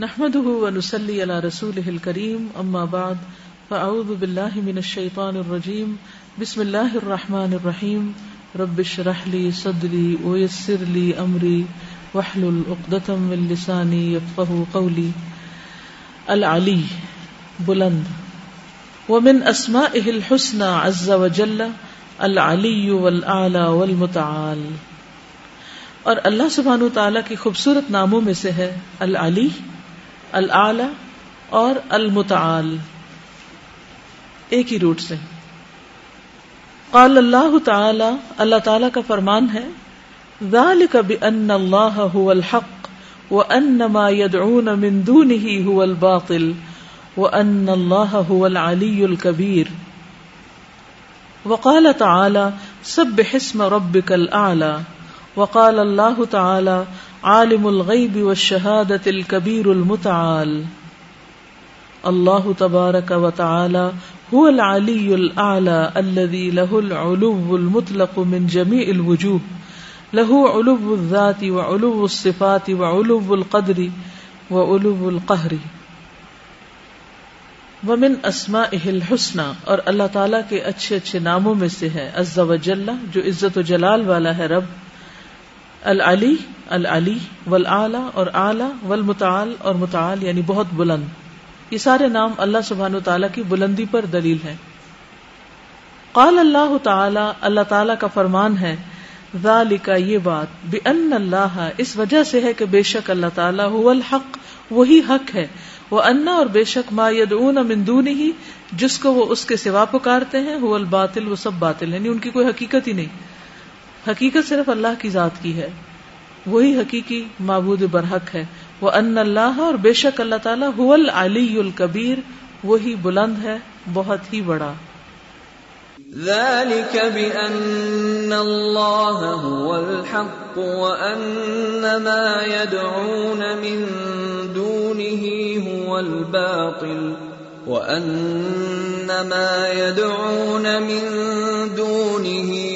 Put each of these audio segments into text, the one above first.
نحمده ونسلي على رسوله الكريم، أما بعد، فأعوذ بالله من الشيطان الرجيم، بسم الله الرحمن الرحيم، رب اشرح لي صدري ويسر لي أمري، واحلل عقدة من لساني يفقه قولي. العلي بلند. ومن أسمائه الحسنى عز وجل العلی والأعلى والمتعال. اور اللہ سبحانہ تعالیٰ کی خوبصورت ناموں میں سے ہے العلی العلی اور المتعال، ایک ہی روٹ سے۔ قال اللہ تعالی اللہ تعالی کا فرمان ہے، ذالک بأن اللہ هو الحق وأن ما يدعون من دونه هو الباطل وأن الله هو العلی الكبیر۔ وقال تعالی، سبح اسم ربک الاعلی وقال اللہ تعالی عالم الغیب والشہادة الكبیر المتعال۔ اللہ تبارک و تعالی هو العلی الاعلی الذي له العلو المطلق من جميع الوجوه۔ له علو الذات وعلو الصفات وعلو القدر وعلو القهر ومن اسمائه الحسنى، اور اللہ تعالی کے اچھے اچھے ناموں میں سے ہے۔ عز و جل، جو عزت و جلال والا ہے رب العلی العلی والآلہ اور اعلی والمتعال اور متعال یعنی بہت بلند۔ یہ سارے نام اللہ سبحان و تعالیٰ کی بلندی پر دلیل ہے قال اللہ تعالی اللہ تعالی کا فرمان ہے، ذالک یہ بات بأن اللہ اس وجہ سے ہے کہ بے شک اللہ تعالیٰ هو الحق، وہی حق ہے۔ وہ انا اور بے شک ما یدعون من دونه جس کو وہ اس کے سوا پکارتے ہیں، هو الباطل، وہ سب باطل یعنی ان کی کوئی حقیقت ہی نہیں۔ حقیقت صرف اللہ کی ذات کی ہے۔ وہی حقیقی معبود برحق ہے۔ وہ ان اللہ اور بے شک اللہ تعالیٰ العلی الکبیر وہی بلند ہے، بہت ہی بڑا۔ ذلك بأن الله هو الحق وأن ما يدعون من دونه هو الباطل۔ وأن ما يدعون من دونه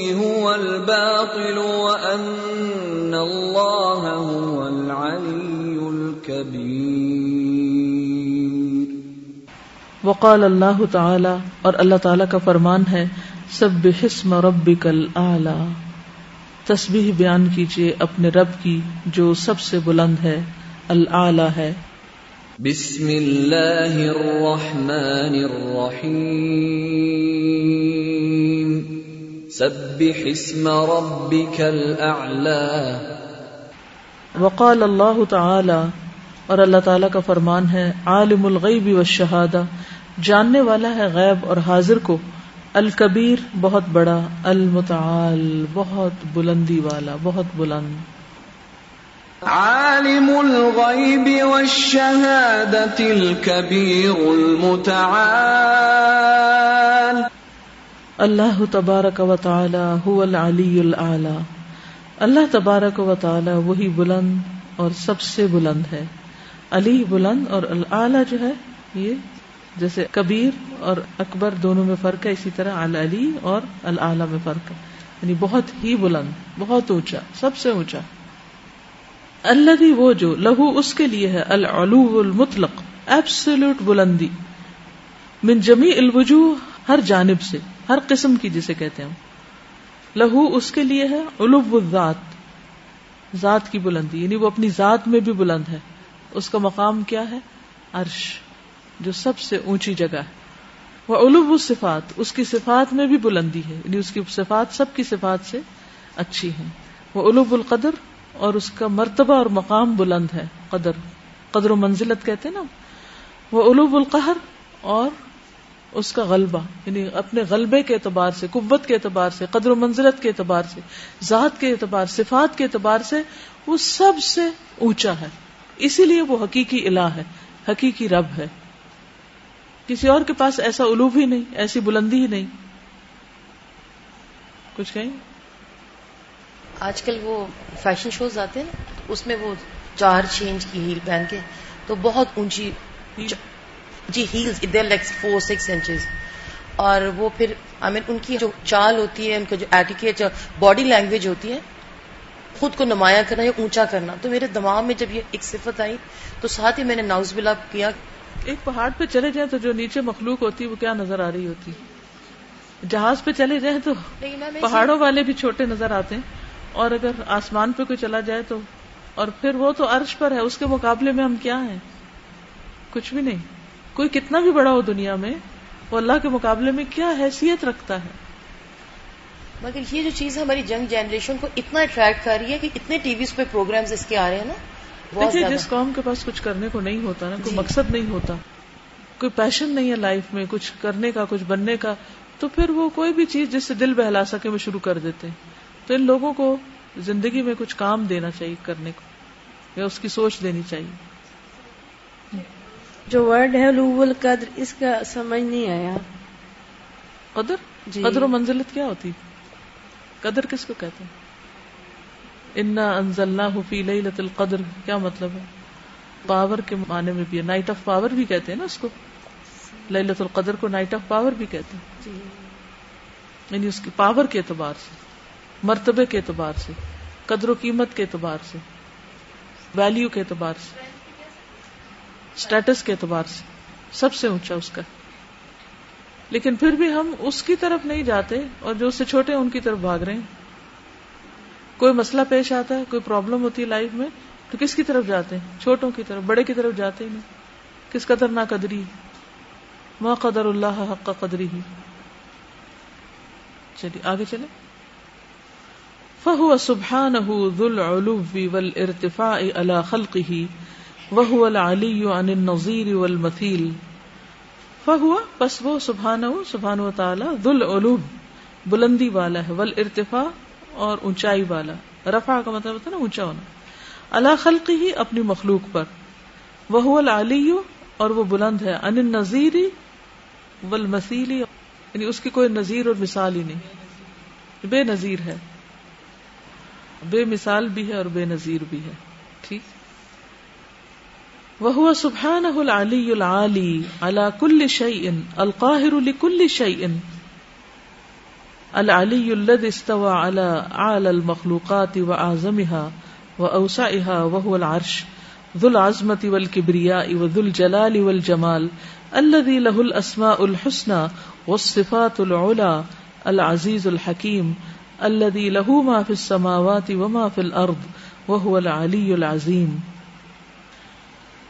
هو الباطل وأن الله هو العلي الكبير۔ وقال اللہ تعالی اور اللہ تعالی کا فرمان ہے سب حسم ربک الاعلی تسبیح بیان کیجیے اپنے رب کی جو سب سے بلند ہے الاعلی ہے۔ بسم اللہ الرحمن الرحیم۔ سبح اسم ربک الاعلی وقال اللہ تعالی اور اللہ تعالی کا فرمان ہے عالم الغیب والشہادہ جاننے والا ہے غیب اور حاضر کو الکبیر بہت بڑا المتعال بہت بلندی والا بہت بلند۔ عالم الغیب والشہادت الكبیر المتعال۔ اللہ تبارک و تعالی هو العلی الاعلی. اللہ تبارک و تعالی وہی بلند اور سب سے بلند ہے. علی بلند اور الاعلی جو ہے، یہ جیسے کبیر اور اکبر دونوں میں فرق ہے، اسی طرح العلی اور الاعلی میں فرق ہے. یعنی بہت ہی بلند، بہت اونچا، سب سے اونچا. اللہ وہ جو لہو اس کے لیے ہے، العلو المطلق ایبسلوٹ بلندی. من جمی الوجوہ، ہر جانب سے. ہر قسم کی جسے کہتے ہیں لہو اس کے لیے ہے علوب الذات، ذات کی بلندی یعنی وہ اپنی ذات میں بھی بلند ہے۔ اس کا مقام کیا ہے؟ عرش، جو سب سے اونچی جگہ ہے۔ وہ علوب الصفات، اس کی صفات میں بھی بلندی ہے یعنی اس کی صفات سب کی صفات سے اچھی ہیں۔ وہ علوب القدر، اور اس کا مرتبہ اور مقام بلند ہے، قدر قدر و منزلت کہتے نا۔ وہ علوب القہر، اور اس کا غلبہ یعنی اپنے غلبے کے اعتبار سے قوت کے اعتبار سے قدر و منزلت کے اعتبار سے ذات کے اعتبار صفات کے اعتبار سے وہ سب سے اونچا ہے۔ اسی لیے وہ حقیقی الہ ہے حقیقی رب ہے۔ کسی اور کے پاس ایسا علوب ہی نہیں ایسی بلندی ہی نہیں۔ کچھ کہیں؟ آج کل وہ فیشن شوز آتے ہیں نا اس میں وہ چار چینج کی ہیل پہن کے تو بہت اونچی جی ہیلز ادھر لائک فور سکس انچز اور وہ پھر آئی مین ان کی جو چال ہوتی ہے ان کا جو ایٹیکیٹ باڈی لینگویج ہوتی ہے خود کو نمایاں کرنا یا اونچا کرنا تو میرے دماغ میں جب یہ ایک صفت آئی تو ساتھ ہی میں نے ناؤز بلا کیا. ایک پہاڑ پہ چلے جائیں تو جو نیچے مخلوق ہوتی ہے وہ کیا نظر آ رہی ہوتی؟ جہاز پہ چلے جائیں تو پہاڑوں والے بھی چھوٹے نظر آتے ہیں. اور اگر آسمان پہ کوئی چلا جائے تو اور پھر وہ تو عرش پر ہے اس کے مقابلے میں ہم کیا ہیں؟ کچھ بھی نہیں. کوئی کتنا بھی بڑا ہو دنیا میں وہ اللہ کے مقابلے میں کیا حیثیت رکھتا ہے؟ مگر یہ جو چیز ہماری جنگ جنریشن کو اتنا اٹریکٹ کر رہی ہے کہ اتنے ٹی ویز پہ پروگرامز اس کے آ رہے ہیں نا دیکھیے جس قوم کے پاس کچھ کرنے کو نہیں ہوتا نا کوئی جی۔ مقصد نہیں ہوتا کوئی پیشن نہیں ہے لائف میں کچھ کرنے کا کچھ بننے کا تو پھر وہ کوئی بھی چیز جس سے دل بہلا سکے وہ شروع کر دیتے ہیں۔ تو ان لوگوں کو زندگی میں کچھ کام دینا چاہیے کرنے کو یا اس کی سوچ دینی چاہیے۔ جو ورڈ ہے لو القدر اس کا سمجھ نہیں آیا۔ قدر؟ جی۔ قدر و منزلت کیا ہوتی؟ قدر کس کو کہتے ہیں؟ انا انزلنا فی لیلت القدر۔ کیا مطلب ہے؟ پاور کے معنی میں بھی ہے۔ نائٹ آف پاور بھی کہتے ہیں نا اس کو۔ للت القدر کو نائٹ آف پاور بھی کہتے ہیں۔ جی۔ یعنی اس کی پاور کے اعتبار سے مرتبے کے اعتبار سے قدر و قیمت کے اعتبار سے ویلو کے اعتبار سے۔ اسٹیٹس کے اعتبار سے، سب سے اونچا اس کا۔ لیکن پھر بھی ہم اس کی طرف نہیں جاتے اور جو اس سے چھوٹے ان کی طرف بھاگ رہے ہیں۔ کوئی مسئلہ پیش آتا ہے، کوئی پرابلم ہوتی ہے لائف میں، تو کس کی طرف جاتے ہیں؟ چھوٹوں کی طرف، بڑے کی طرف جاتے ہی نہیں۔ کس قدر نہ قدری ما قدر اللہ حق قدری ہی۔ چلیے، آگے چلے فهو سبحانه ذو العلو والارتفاع على خلقه وهو العلي عن النظير والمثيل فهو پس وہ سبحانه سبحانه وتعالى ذو العلو بلندی والا ہے، والارتفاع اور اونچائی والا۔ رفع کا مطلب ہوتا ہے نا اونچا ہونا۔ اللہ خلق ہی اپنی مخلوق پر۔ وہ العلی اور وہ بلند ہے ان النظیر والمثیل۔ یعنی اس کی کوئی نظیر اور مثال ہی نہیں۔ بے نظیر ہے۔ بے مثال بھی ہے اور بے نظیر بھی ہے۔ وہ سبحان العلی العلی اللہ کل شعین القاہر لكل شيء العلی الذي استوى على اعلى المخلوقات واعظمها واوسعها وهو العرش، ذو العظمة والكبرياء وذو الجلال والجمال، الذي له الاسماء الحسنى والصفات العلى، العزيز الحكيم، الذي له ما في السماوات وما في الارض وهو العلي العظيم.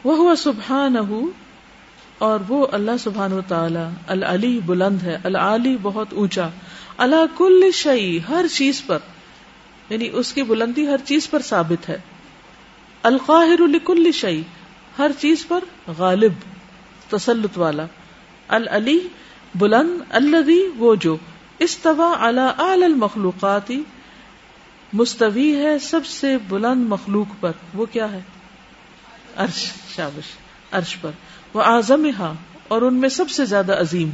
وهو سبحانه اور وہ اللہ سبحانہ وتعالی، العلی بلند ہے العلی بہت اونچا۔ اللہ کل شعی ہر چیز پر۔ یعنی اس کی بلندی ہر چیز پر ثابت ہے۔ القاہر لکل شعی ہر چیز پر غالب، تسلط والا۔ العلی بلند الذي وہ جو۔ استوا اعلی المخلوقاتی، مستوی ہے سب سے بلند مخلوق پر۔ وہ کیا ہے؟ عرش، شابش، عرش پر۔ وہ آزم اور ان میں سب سے زیادہ عظیم۔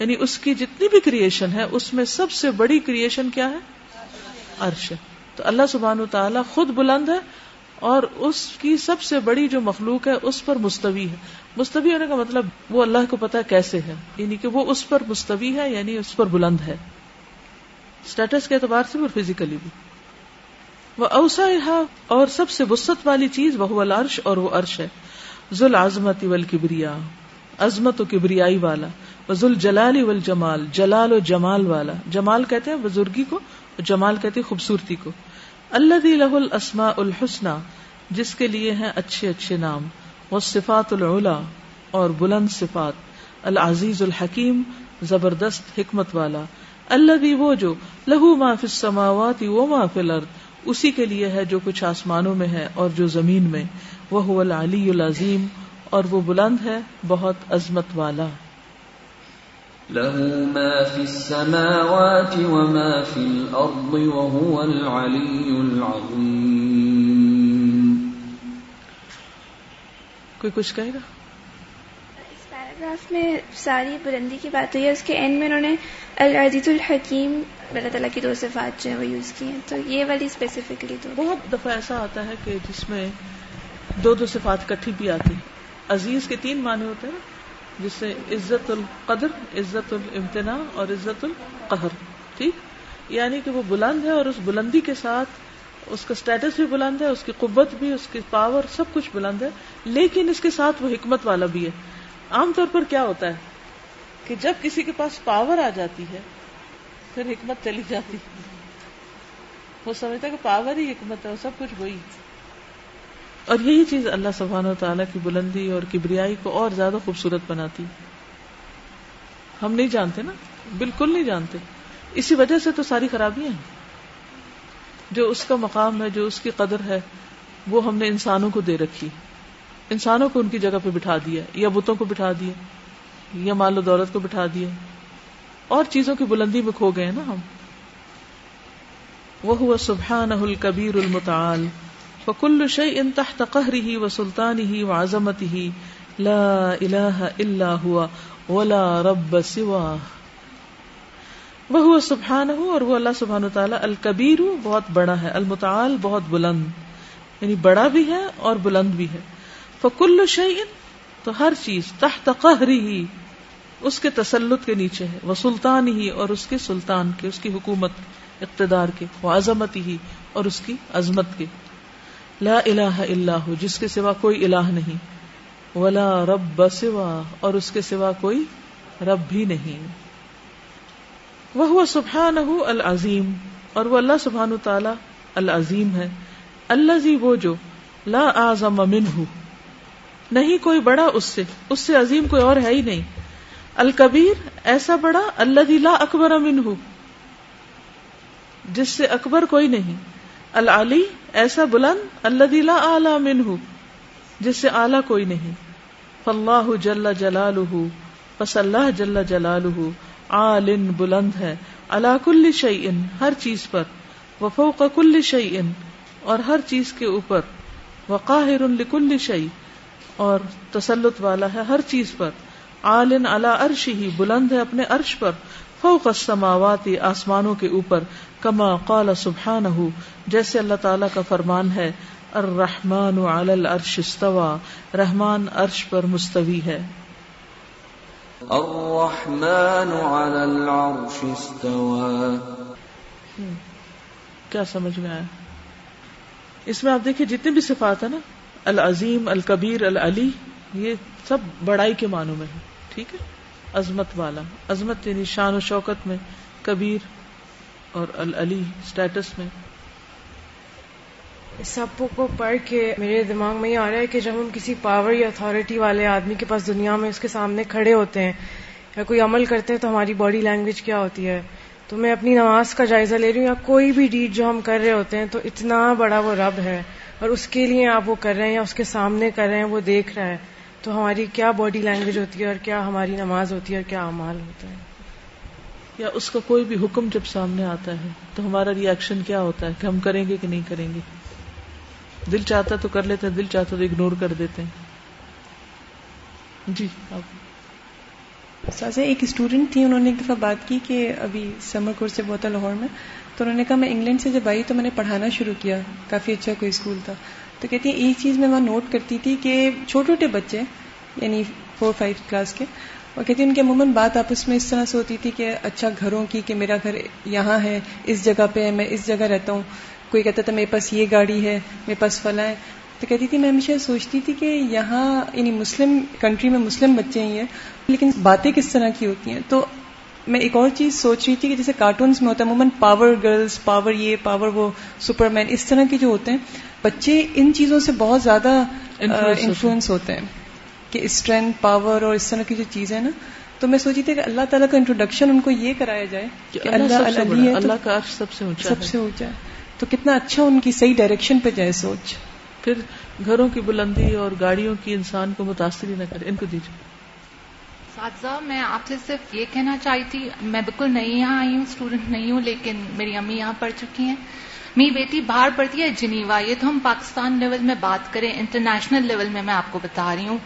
یعنی اس کی جتنی بھی کریشن ہے، اس میں سب سے بڑی کریشن کیا ہے؟ عرش تو اللہ سبحان و تعالیٰ خود بلند ہے اور اس کی سب سے بڑی جو مخلوق ہے، اس پر مستوی ہے۔ مستوی ہونے کا مطلب وہ اللہ کو پتا کیسے ہے۔ یعنی کہ وہ اس پر مستوی ہے یعنی اس پر بلند ہے۔ اسٹیٹس کے اعتبار سے اور فزیکلی بھی۔ وہ اوسا اور سب سے وسط والی چیز وہ العرش اور وہ عرش ہے۔ ذل آزمتی ول کبریا عظمت و کبریائی والا ذل جلالی ول جمال جلال و جمال والا۔ جمال کہتے ہیں بزرگی کو جمال کہتے ہیں خوبصورتی کو۔ اللہ لہ الاسماء الحسنہ جس کے لیے ہیں اچھے اچھے نام۔ وہ صفات العلا اور بلند صفات۔ العزیز الحکیم، زبردست حکمت والا۔ اللہ وہ جو لہو ما فی السماوات و ما فی الارض۔ اسی کے لیے ہے جو کچھ آسمانوں میں ہے اور جو زمین میں۔ وہ العلی العظیم اور وہ بلند ہے بہت عظمت والا۔ له ما في السماوات وما في الأرض وهو العلي العظيم۔ کوئی کچھ کہے گا؟ اس پیراگراف میں ساری بلندی کی بات ہوئی ہے اس کے اینڈ میں انہوں نے العزیز الحکیم اللہ تعالیٰ کی دو صفات جو ہیں وہ یوز کی ہیں۔ تو یہ والی اسپیسیفکلی تو بہت دفعہ ایسا آتا ہے کہ جس میں دو دو صفات کٹھی بھی آتی عزیز کے تین معنی ہوتے ہیں جس سے عزت القدر، عزت الامتنا اور عزت القہر، ٹھیک؟ یعنی کہ وہ بلند ہے اور اس بلندی کے ساتھ اس کا اسٹیٹس بھی بلند ہے، اس کی قوت بھی، اس کی پاور سب کچھ بلند ہے۔ لیکن اس کے ساتھ وہ حکمت والا بھی ہے۔ عام طور پر کیا ہوتا ہے کہ جب کسی کے پاس پاور آ جاتی ہے پھر حکمت چلی جاتی۔ وہ سمجھتا کہ پاور ہی حکمت ہے سب کچھ وہی۔ اور یہی چیز اللہ سبحانہ و تعالیٰ کی بلندی اور کبریائی کو اور زیادہ خوبصورت بناتی۔ ہم نہیں جانتے نا، بالکل نہیں جانتے۔ اسی وجہ سے تو ساری خرابیاں ہیں۔ جو اس کا مقام ہے، جو اس کی قدر ہے، وہ ہم نے انسانوں کو دے رکھی۔ انسانوں کو ان کی جگہ پہ بٹھا دیا، یا بتوں کو بٹھا دیا، یا مال و دولت کو بٹھا دیا۔ اور چیزوں کی بلندی میں کھو گئے نا ہم۔ وہ سبحان الکبیر المتعال فکل شعی ان تحت قہری و سلطانی ہی و عظمت ہی لا الہ الا ہوا ولا رب سوا وہ سبحان ہو اور وہ اللہ سبحان تعالیٰ الکبیر بہت بڑا ہے، المتعال بہت بلند یعنی بڑا بھی ہے اور بلند بھی ہے۔ فکل شعین تو ہر چیز تحت قہری ہی اس کے تسلط کے نیچے ہے۔ وہ سلطان ہی اور اس کے سلطان کے، اس کی حکومت اقتدار کے، وہ عظمت ہی اور اس کی عظمت کے۔ لا الہ الا ہو، جس کے سوا کوئی الہ نہیں۔ ولا رب سوا، اور اس کے سوا کوئی رب بھی نہیں۔ وہ سبحان العظیم، اور وہ اللہ سبحان تعالی العظیم ہے۔ اللہ زی وہ جو لا آزم من نہیں کوئی بڑا اس سے اس سے عظیم کوئی اور ہے ہی نہیں۔ الکبیر ایسا بڑا اللہ لا اکبر امن جس سے اکبر کوئی نہیں۔ العلی ایسا بلند اللہ لا اعلی امن جس سے اعلی کوئی نہیں۔ فلاح جل جلال پس اللہ جل جلال عالن بلند ہے۔ اللہ کل شعی ان ہر چیز پر۔ وفو کل شعی ان اور ہر چیز کے اوپر۔ وقاہر لکل شعی اور تسلط والا ہے ہر چیز پر۔ عالن اللہ عرش ہی بلند ہے اپنے عرش پر فوق السماوات آسمانوں کے اوپر کما قال سبحانہ جیسے اللہ تعالی کا فرمان ہے الرحمن علی العرش استوا رحمان عرش پر مستوی ہے۔ الرحمن علی العرش استوا کیا سمجھ میں آیا؟ اس میں آپ دیکھیں جتنے بھی صفات ہیں نا العظیم الکبیر العلی یہ سب بڑائی کے معنوں میں ہے ٹھیک ہے؟ عظمت والا۔ عظمت یعنی شان و شوکت میں، کبیر اور العلی اسٹیٹس میں۔ سب کو پڑھ کے میرے دماغ میں یہ آ رہا ہے کہ جب ہم کسی پاور یا اتارٹی والے آدمی کے پاس دنیا میں اس کے سامنے کھڑے ہوتے ہیں یا کوئی عمل کرتے ہیں تو ہماری باڈی لینگویج کیا ہوتی ہے؟ تو میں اپنی نماز کا جائزہ لے رہی ہوں یا کوئی بھی ڈیڈ جو ہم کر رہے ہوتے ہیں تو اتنا بڑا وہ رب ہے اور اس کے لیے آپ وہ کر رہے ہیں یا اس کے سامنے کر رہے ہیں، وہ دیکھ رہا ہے۔ تو ہماری کیا باڈی لینگویج ہوتی ہے اور کیا ہماری نماز ہوتی ہے اور کیا امال ہوتا ہے یا اس کا کوئی بھی حکم جب سامنے آتا ہے، تو ہمارا ریئیکشن کیا ہوتا ہے کہ ہم کریں گے کہ نہیں کریں گے؟ دل چاہتا تو کر لیتے ہیں دل چاہتا تو اگنور کر دیتے ہیں۔ جی آپ سازا ایک اسٹوڈنٹ تھی، انہوں نے ایک دفعہ بات کی کہ ابھی سمر کورس سے بہت لاہور میں، تو انہوں نے کہا میں انگلینڈ سے جب آئی تو میں نے پڑھانا شروع کیا، کافی اچھا کوئی اسکول تھا۔ تو کہتی ہیں، ایک چیز میں وہاں نوٹ کرتی تھی کہ چھوٹے چھوٹے بچے یعنی فور فائیو کلاس کے، اور کہتی ان کے عموماً بات آپس میں اس طرح سے ہوتی تھی کہ اچھا گھروں کی کہ میرا گھر یہاں ہے، اس جگہ پہ ہے، میں اس جگہ رہتا ہوں۔ کوئی کہتا تھا، میرے پاس یہ گاڑی ہے، میرے پاس فلاں ہے۔ تو کہتی تھی، میں ہمیشہ سوچتی تھی کہ یہاں یعنی مسلم کنٹری میں مسلم بچے ہی ہیں لیکن باتیں کس طرح کی ہوتی ہیں؟ تو میں ایک اور چیز سوچ رہی تھی کہ جیسے کارٹونس میں ہوتا ہے عموماً پاور گرلز پاور یہ پاور وہ سپر مین اس طرح کے جو ہوتے ہیں بچے ان چیزوں سے بہت زیادہ انفلوئنس ہوتے ہیں۔ کہ اسٹرینتھ پاور اور اس طرح کی جو چیزیں نا۔ تو میں سوچی تھی کہ اللہ تعالیٰ کا انٹروڈکشن ان کو یہ کرایا جائے کہ اللہ اللہ اللہ کا سب سے اونچا سب سے اونچا تو کتنا اچھا ان کی صحیح ڈائریکشن پہ جائے سوچ۔ پھر گھروں کی بلندی اور گاڑیوں کی انسان کو متاثر ہی نہ کرے ان کو دیجیے۔ ساتذہ میں آپ سے صرف یہ کہنا چاہی تھی میں بالکل نئی یہاں آئی ہوں اسٹوڈنٹ نہیں ہوں، لیکن میری امی یہاں پڑھ چکی ہیں۔ میری بیٹی باہر پڑھتی ہے جنیوا، یہ تو ہم پاکستان لیول میں بات کریں انٹرنیشنل لیول میں میں آپ کو بتا رہی ہوں۔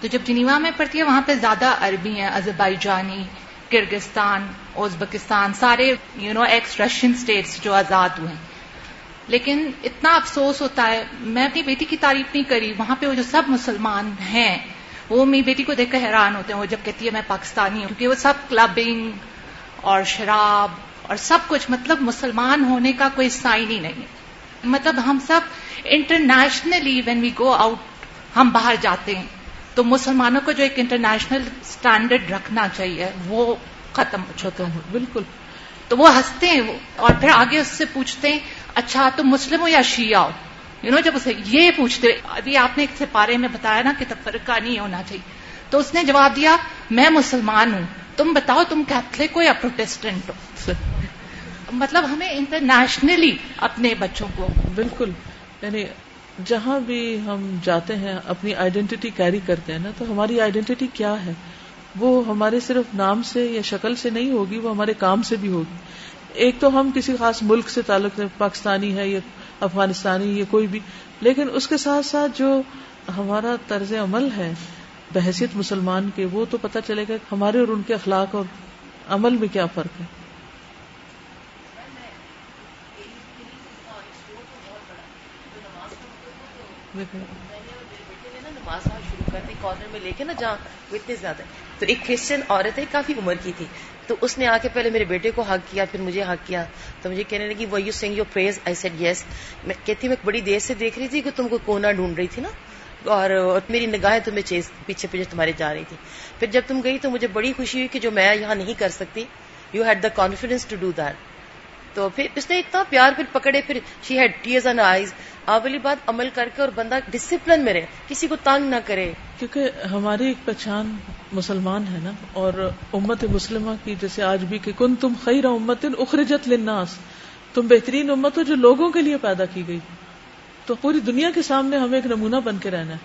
تو جب جنیوا میں پڑھتی ہے، وہاں پہ زیادہ عربی ہیں ازبائی جانی کرگستان ازبکستان سارے you know ex Russian states جو آزاد ہوئے ہیں۔ لیکن اتنا افسوس ہوتا ہے، میں اپنی بیٹی کی تعریف نہیں کری، وہاں پہ وہ جو سب مسلمان ہیں وہ میری بیٹی کو دیکھ کر حیران ہوتے ہیں وہ جب کہتی ہے میں پاکستانی ہوں کیونکہ وہ سب کلبنگ اور شراب اور سب کچھ مطلب مسلمان ہونے کا کوئی سائن ہی نہیں مطلب ہم سب internationally when we go out ہم باہر جاتے ہیں۔ تو مسلمانوں کو جو ایک انٹرنیشنل اسٹینڈرڈ رکھنا چاہیے وہ ختم ہو چکا ہے۔ بالکل۔ تو وہ ہنستے ہیں اور پھر آگے اس سے پوچھتے ہیں اچھا تم مسلم ہو یا شیعہ ہو؟ یو نو جب اسے یہ پوچھتے ابھی آپ نے ایک سپارے میں بتایا نا کہ تفرقہ نہیں ہونا چاہیے۔ تو اس نے جواب دیا، میں مسلمان ہوں۔ تم بتاؤ تم کیتھلک ہو یا پروٹیسٹنٹ ہو؟ مطلب ہمیں انٹرنیشنلی اپنے بچوں کو بالکل۔ یعنی جہاں بھی ہم جاتے ہیں، اپنی آئیڈینٹی کیری کرتے ہیں نا، تو ہماری آئیڈینٹی کیا ہے؟ وہ ہمارے صرف نام سے یا شکل سے نہیں ہوگی، وہ ہمارے کام سے بھی ہوگی۔ ایک تو ہم کسی خاص ملک سے تعلق پاکستانی ہے یا افغانستانی یا کوئی بھی۔ لیکن اس کے ساتھ ساتھ جو ہمارا طرز عمل ہے، بحثیت مسلمان کے، وہ تو پتہ چلے گا ہمارے اور ان کے اخلاق اور عمل میں کیا فرق ہے۔ نماز شروع کر دی کارنر میں لے کے نا جہاں اتنے زیادہ تو ایک کرسچن عورت ہے، کافی عمر کی تھی۔ تو اس نے آ کے پہلے میرے بیٹے کو حق کیا، پھر مجھے حق کیا۔ تو مجھے کہنے لگی وہ یو سنگ your praise I said yes میں کہتی، میں بڑی دیر سے دیکھ رہی تھی کہ تم کو کونا ڈھونڈ رہی تھی نا۔ اور میری نگاہیں تمہیں چیز، پیچھے پیچھے تمہارے جا رہی تھی۔ پھر جب تم گئی تو مجھے بڑی خوشی ہوئی کہ جو میں یہاں نہیں کر سکتی۔ You had the confidence to do that تو پھر اس نے اتنا پیار، پھر پکڑے، پھر she had tears and eyes آپ والی بات عمل کر کے اور بندہ ڈسپلن میں رہے، کسی کو تانگ نہ کرے۔ کیونکہ ہماری ایک پہچان مسلمان ہے نا، اور امت مسلمہ کی جیسے آج بھی کہ کن تم خیر امت اخرجت للناس، تم بہترین امت ہو جو لوگوں کے لیے پیدا کی گئی۔ تو پوری دنیا کے سامنے ہمیں ایک نمونہ بن کے رہنا ہے۔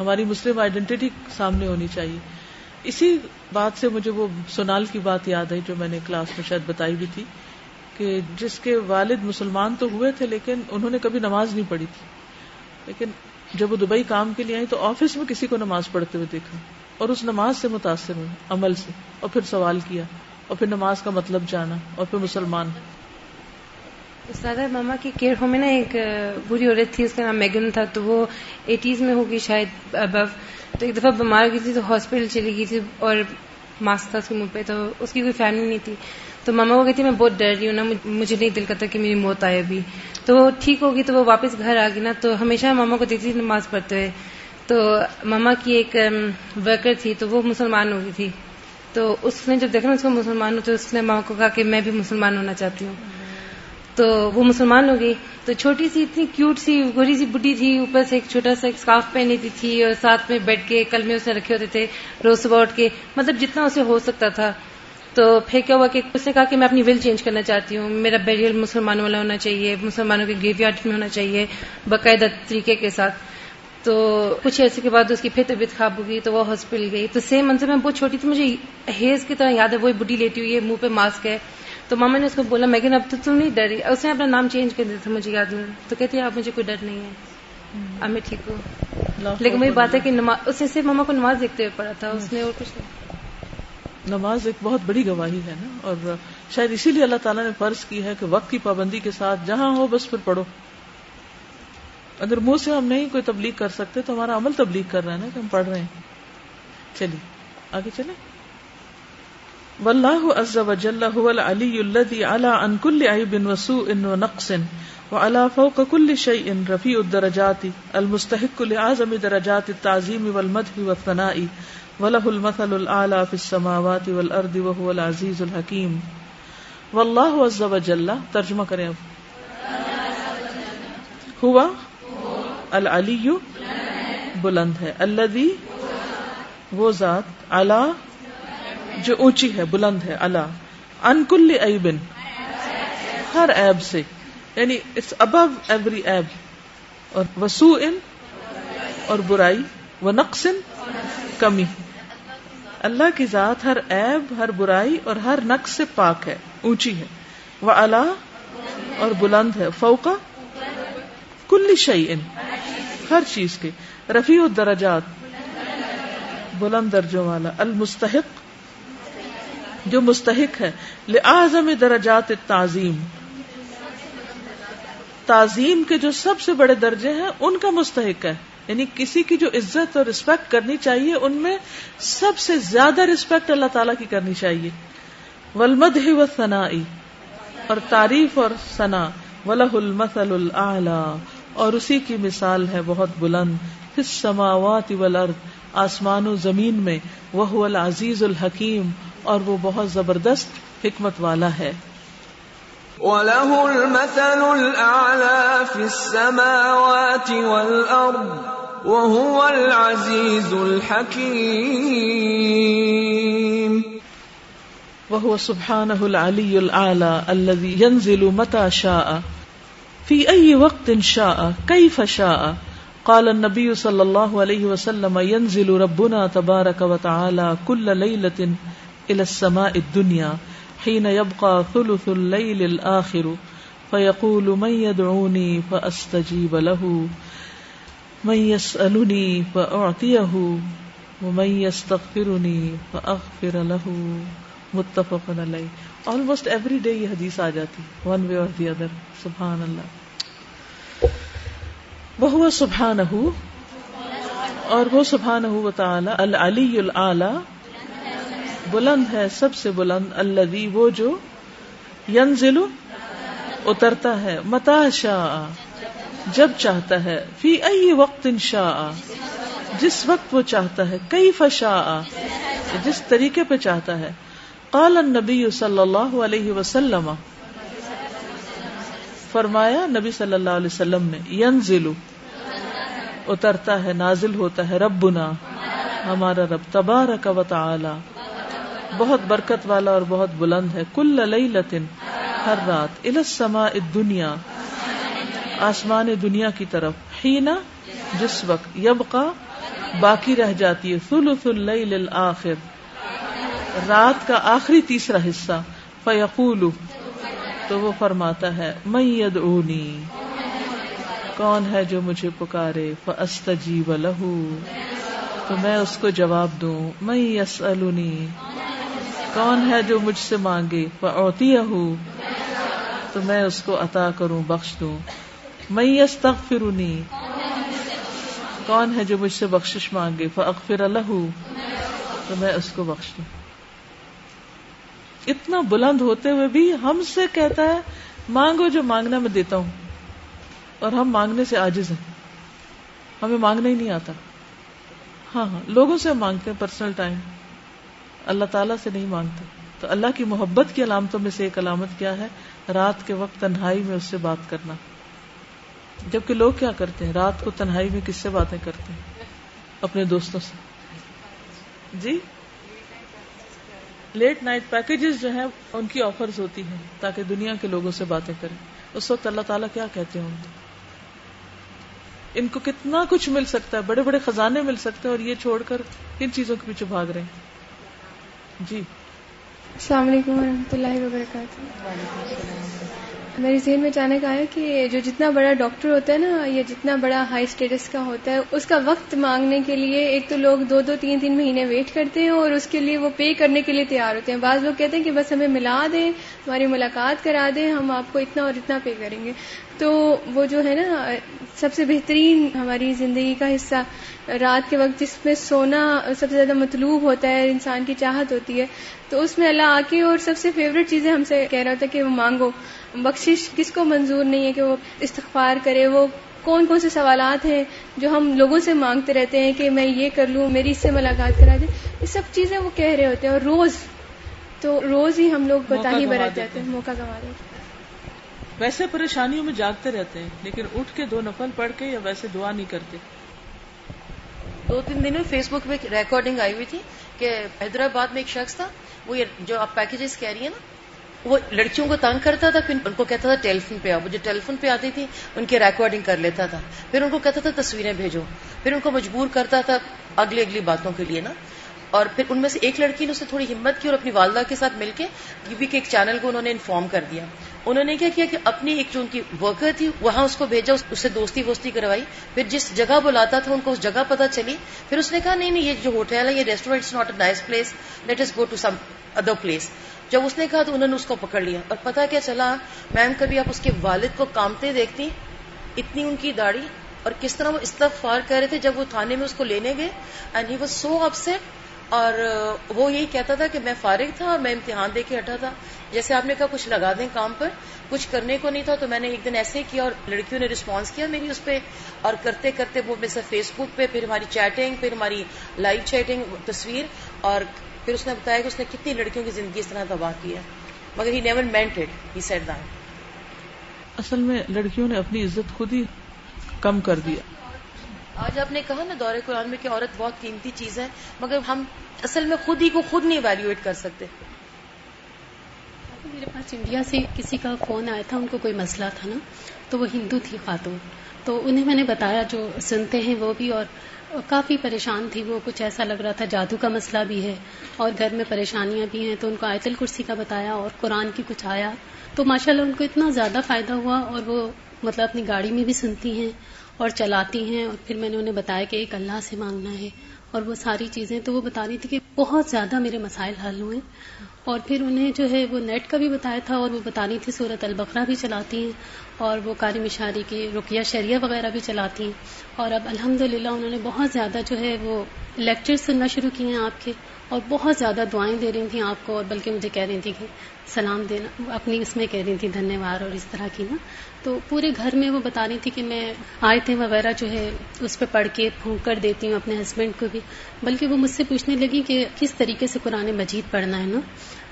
ہماری مسلم آئیڈینٹی سامنے ہونی چاہیے۔ اسی بات سے مجھے وہ سونال کی بات یاد آئی جو میں نے کلاس میں شاید بتائی بھی تھی۔ کہ جس کے والد مسلمان تو ہوئے تھے لیکن انہوں نے کبھی نماز نہیں پڑھی تھی۔ لیکن جب وہ دبئی کام کے لیے آئی تو آفس میں کسی کو نماز پڑھتے ہوئے دیکھا اور اس نماز سے متاثر ہوئے، عمل سے، اور پھر سوال کیا، اور پھر نماز کا مطلب جانا، اور پھر مسلمان استادا ماما کی کیئر ہوم میں نا ایک بری عورت تھی، اس کا نام میگن تھا، تو وہ ایٹیز میں ہوگی شاید ابو تو ایک دفعہ بیمار گئی تھی تو ہاسپٹل چلی گئی تھی اور ماسک تھا اس کے منہ پہ، تو اس کی کوئی فیملی نہیں تھی۔ تو ماما کو کہتی میں بہت ڈر رہی ہوں نا مجھے نہیں دل کرتا کہ میری موت آئے ابھی۔ تو وہ ٹھیک ہوگی تو وہ واپس گھر آ گئی نا۔ تو ہمیشہ ماما کو دیکھتی تھی نماز پڑھتے ہوئے۔ تو ماما کی ایک ورکر تھی، تو وہ مسلمان ہو گئی تھی۔ تو اس نے جب دیکھا نا، اس کو مسلمان ہو، تو اس نے ماما کو کہا کہ میں بھی مسلمان ہونا چاہتی ہوں۔ تو وہ مسلمان ہو گئی۔ تو چھوٹی سی اتنی کیوٹ سی گوری سی بڈی تھی۔ اوپر سے ایک چھوٹا سا ایک اسکارف پہنی تھی اور ساتھ میں بیٹھ کے کل میں اسے رکھے ہوتے تھے۔ روز صبح اٹھ کے مطلب جتنا اسے ہو سکتا تھا۔ تو پھر کیا ہوا کہ اس نے کہا کہ میں اپنی ول چینج کرنا چاہتی ہوں میرا بیریل مسلمانوں والا ہونا چاہیے مسلمانوں کے گریو یارڈ میں ہونا چاہیے باقاعدہ طریقے کے ساتھ۔ تو کچھ عرصے کے بعد اس کی پھر طبیعت خراب ہو گئی تو وہ ہاسپٹل گئی۔ تو سیم منظر میں بہت چھوٹی تھی مجھے ہیز کی طرح یاد ہے وہی بڈی لیٹی ہوئی ہے منہ پہ ماسک ہے۔ تو ماما نے اس کو بولا لیکن اب تو تم نہیں ڈری۔ اس نے اپنا نام چینج کر دیا تھا مجھے یاد میں۔ تو کہتی ہے آپ مجھے کوئی ڈر نہیں ہے۔ اب میں ٹھیک ہوں۔ لیکن وہی بات ہے کہ اس نے صرف ماما کو نماز دیکھتے ہوئے پڑا تھا اس نے اور کچھ نہیں۔ نماز ایک بہت بڑی گواہی ہے نا، اور شاید اسی لیے اللہ تعالیٰ نے فرض کی ہے کہ وقت کی پابندی کے ساتھ جہاں ہو بس پھر پڑھو۔ اگر منہ سے ہم نہیں کوئی تبلیغ کر سکتے تو ہمارا عمل تبلیغ کر رہا ہے نا کہ ہم پڑھ رہے ہیں۔ چلیے، آگے چلے واللہ عز وجل هو العلی الذي على عن كل عيب وسوء ونقص وعلى فوق كل شيء رفيع الدرجات المستحق لأعظم درجات التعظيم والمدح والثناء۔ وله المثل الاعلى في السماوات والارض وهو العزيز الحكيم۔ والله عز وجل۔ ترجمہ کریں اب۔ ہوا العلی بلند ہے۔ الذي وہ ذات علا جو اونچی ہے، بلند ہے اللہ ان کل ایبن ہر ایب سے۔ یعنی اٹس ابو ایوری ایب اور وسو ان اور برائی۔ و نقص کمی۔ اللہ کی ذات ہر عیب، ہر برائی اور ہر نقص سے پاک ہے، اونچی ہے۔ وہ اللہ اور بلند ہے۔ فوقا کل شعی ان ہر چیز کے۔ رفیع الدرجات، بلند درجوں والا۔ المستحق، جو مستحق ہے۔ لعظم درجات تعظیم تعظیم کے جو سب سے بڑے درجے ہیں، ان کا مستحق ہے۔ یعنی کسی کی جو عزت اور رسپیکٹ کرنی چاہیے، ان میں سب سے زیادہ رسپیکٹ اللہ تعالی کی کرنی چاہیے۔ ولمد ہی و ثنا اور تعریف اور ثنا ولہ المثل الاعلی اور اسی کی مثال ہے بہت بلند فی والارض آسمان و زمین میں۔ وہ العزیز الحکیم اور وہ بہت زبردست حکمت والا ہے۔ وَلَهُ الْمَثَلُ الْأَعْلَى فِي السَّمَاوَاتِ وَالْأَرْضِ، وَهُوَ الْعَزِيزُ الْحَكِيمُ. وهو سبحانه العلي الأعلى الذي ينزل متى شاء. في أي وقت شاء، كيف شاء. قال النبي صلى الله عليه وسلم، ينزل ربنا تبارك وتعالى كل ليلة إلى السماء الدنيا. حين يبقى ثلث الليل الآخر فيقول من يدعوني فأستجيب له، من يسألني فأعطيه، ومن يستغفرني فأغفر له۔ متفق علیہ۔ آلموسٹ ایوری ڈے یہ حدیث آ جاتی ون وے اور دی ادر سبحان اللہ وہ سبحان اور وہ سبحان تعالی، العلی العلی بلند ہے، سب سے بلند اللہ وہ جو ینزل اترتا ہے۔ متا شاہ جب چاہتا ہے۔ فی ای وقت شاہ جس وقت وہ چاہتا ہے۔ کئی فشا جس طریقے پہ چاہتا ہے۔ قال النبی صلی اللہ علیہ وسلم، فرمایا نبی صلی اللہ علیہ وسلم نے، ینزل اترتا ہے، نازل ہوتا ہے، ربنا، ہمارا رب، تبارک و تعالی۔ بہت برکت والا اور بہت بلند ہے۔ کل لیلتن، ہر رات۔ السماء الدنیا، آسمان دنیا کی طرف۔ ہینا جس وقت یبقا، باقی رہ جاتی ہے۔ ثلث اللیل الاخر۔ رات کا آخری تیسرا حصہ۔ فیقول تو وہ فرماتا ہے میں اونی کون ہے جو مجھے پکارے؟ فاستجیب لہو تو میں اس کو جواب دوں۔ میں یس کون ہے جو مجھ سے مانگے؟ فوتی تو میں اس کو عطا کروں، بخش دوں۔ میں یس کون ہے جو مجھ سے بخشش مانگے؟ فاغفر لہو تو میں اس کو بخش دوں۔ اتنا بلند ہوتے ہوئے بھی ہم سے کہتا ہے، مانگو جو مانگنا میں دیتا ہوں۔ اور ہم مانگنے سے آجز ہیں۔ ہمیں مانگنا ہی نہیں آتا۔ ہاں ہاں لوگوں سے مانگتے ہیں پرسنل ٹائم اللہ تعالیٰ سے نہیں مانگتے۔ تو اللہ کی محبت کی علامتوں میں سے ایک علامت کیا ہے؟ رات کے وقت تنہائی میں اس سے بات کرنا۔ جبکہ لوگ کیا کرتے ہیں؟ رات کو تنہائی میں کس سے باتیں کرتے ہیں؟ اپنے دوستوں سے۔ جی؟ لیٹ نائٹ پیکجز جو ہیں، ان کی آفرز ہوتی ہیں تاکہ دنیا کے لوگوں سے باتیں کریں۔ اس وقت اللہ تعالیٰ کیا کہتے ہیں ان کو؟ کتنا کچھ مل سکتا ہے، بڑے بڑے خزانے مل سکتے ہیں اور یہ چھوڑ کر کن چیزوں کے پیچھے بھاگ رہے ہیں۔ جی السلام علیکم و رحمۃ اللہ وبرکاتہ۔ میری ذہن میں اچانک آیا کہ جو جتنا بڑا ڈاکٹر ہوتا ہے نا، یا جتنا بڑا ہائی اسٹیٹس کا ہوتا ہے، اس کا وقت مانگنے کے لیے ایک تو لوگ دو دو تین تین مہینے ویٹ کرتے ہیں اور اس کے لیے وہ پے کرنے کے لیے تیار ہوتے ہیں۔ بعض لوگ کہتے ہیں کہ بس ہمیں ملا دیں، ہماری ملاقات کرا دیں، ہم آپ کو اتنا اور اتنا پے کریں گے۔ تو وہ جو ہے نا، سب سے بہترین ہماری زندگی کا حصہ رات کے وقت جس میں سونا سب سے زیادہ مطلوب ہوتا ہے، انسان کی چاہت ہوتی ہے۔ تو اس میں اللہ آ کے اور سب سے فیوریٹ چیزیں ہم سے کہہ رہا ہوتا ہے کہ وہ مانگو۔ بخشش کس کو منظور نہیں ہے کہ وہ استغفار کرے وہ کون کون سے سوالات ہیں جو ہم لوگوں سے مانگتے رہتے ہیں کہ میں یہ کر لوں میری اس سے ملاقات کرا دیں یہ سب چیزیں وہ کہہ رہے ہوتے ہیں اور روز تو روز ہی ہم لوگ بتا ہی برت جاتے ہیں۔ موقع گوا رہے ہیں۔ ویسے پریشانیوں میں جاگتے رہتے ہیں لیکن اٹھ کے دو نفل پڑھ کے یا ویسے دعا نہیں کرتے۔ دو تین دن میں فیس بک پہ ریکارڈنگ آئی ہوئی تھی کہ حیدرآباد میں ایک شخص تھا وہ جو آپ پیکجز کہہ رہی ہیں نا وہ لڑکیوں کو تنگ کرتا تھا، پھر ان کو کہتا تھا ٹیلی فون پہ آؤ۔ جو ٹیلی فون پہ آتی تھی، ان کی ریکارڈنگ کر لیتا تھا۔ پھر ان کو کہتا تھا تصویریں بھیجو۔ پھر ان کو مجبور کرتا تھا اگلی اگلی باتوں کے لیے نا۔ اور پھر ان میں سے ایک لڑکی نے اسے تھوڑی ہمت کی اور اپنی والدہ کے ساتھ مل کے یو پی کے ایک چینل کو انہوں نے انفارم کر دیا۔ انہوں نے کیا کیا کہ اپنی ایک جو ان کی ورکر تھی، وہاں اس کو بھیجا، اس سے دوستی ووستی کروائی۔ پھر جس جگہ بلاتا تھا، ان کو اس جگہ پتا چلی۔ پھر اس نے کہا، نہیں نہیں، یہ جو ہوٹل ہے یہ restaurant not a nice place let us go to some other place جب اس نے کہا تو انہوں نے اس کو پکڑ لیا۔ اور پتا کیا چلا؟ میم، کبھی آپ اس کے والد کو کامتے دیکھتی؟ اتنی ان کی داڑھی؟ اور کس طرح وہ استغفار کر رہے تھے جب وہ تھانے میں اس کو لینے گئے؟ And he was so upset اور وہ یہی کہتا تھا کہ میں فارغ تھا اور میں امتحان دے کے ہٹا تھا۔ جیسے آپ نے کہا، کچھ لگا دیں کام پر، کچھ کرنے کو نہیں تھا تو میں نے ایک دن ایسے ہی کیا اور لڑکیوں نے رسپانس کیا میری اس پہ۔ اور کرتے کرتے وہ میں سے فیس بک پہ، پھر ہماری چیٹنگ پھر ہماری لائیو چیٹنگ تصویر۔ اور پھر اس نے بتایا کہ اس نے کتنی لڑکیوں کی زندگی اس طرح تباہ کی ہے۔ مگر he never meant he said that اصل میں لڑکیوں نے اپنی عزت خود ہی کم کر دیا آج آپ نے کہا نا دورے قرآن میں کہ عورت بہت قیمتی چیز ہے مگر ہم اصل میں خود ہی کو خود نہیں ایویلویٹ کر سکتے۔ میرے پاس انڈیا سے کسی کا فون آیا تھا ان کو کوئی مسئلہ تھا نا تو وہ ہندو تھی خاتون۔ تو انہیں میں نے بتایا جو سنتے ہیں وہ بھی اور کافی پریشان تھی، وہ کچھ ایسا لگ رہا تھا، جادو کا مسئلہ بھی ہے اور گھر میں پریشانیاں بھی ہیں، تو ان کو آیت الکرسی کا بتایا اور قرآن کی کچھ آیا۔ تو ماشاءاللہ ان کو اتنا زیادہ فائدہ ہوا اور وہ مطلب اپنی گاڑی میں بھی سنتی ہیں اور چلاتی ہیں اور پھر میں نے انہیں بتایا کہ ایک اللہ سے مانگنا ہے اور وہ ساری چیزیں، تو وہ بتا رہی تھی کہ بہت زیادہ میرے مسائل حل ہوئے۔ اور پھر انہیں جو ہے وہ نیٹ کا بھی بتایا تھا اور وہ بتانی تھی صورت البقرہ بھی چلاتی ہیں اور وہ کاری مشاری کی رقیہ شریعہ وغیرہ بھی چلاتی ہیں اور اب الحمد انہوں نے بہت زیادہ جو ہے وہ لیکچر سننا شروع کیے ہیں آپ کے اور بہت زیادہ دعائیں دے رہی تھیں آپ کو، اور بلکہ مجھے کہہ رہی تھی کہ سلام دینا، اپنی اس میں کہہ رہی تھی دھنیہ واد اور اس طرح کی نا۔ تو پورے گھر میں وہ بتا رہی تھی کہ میں آیتیں وغیرہ جو ہے اس پہ پڑھ کے پھونک کر دیتی ہوں اپنے ہسبینڈ کو بھی۔ بلکہ وہ مجھ سے پوچھنے لگی کہ کس طریقے سے قرآن مجید پڑھنا ہے نا۔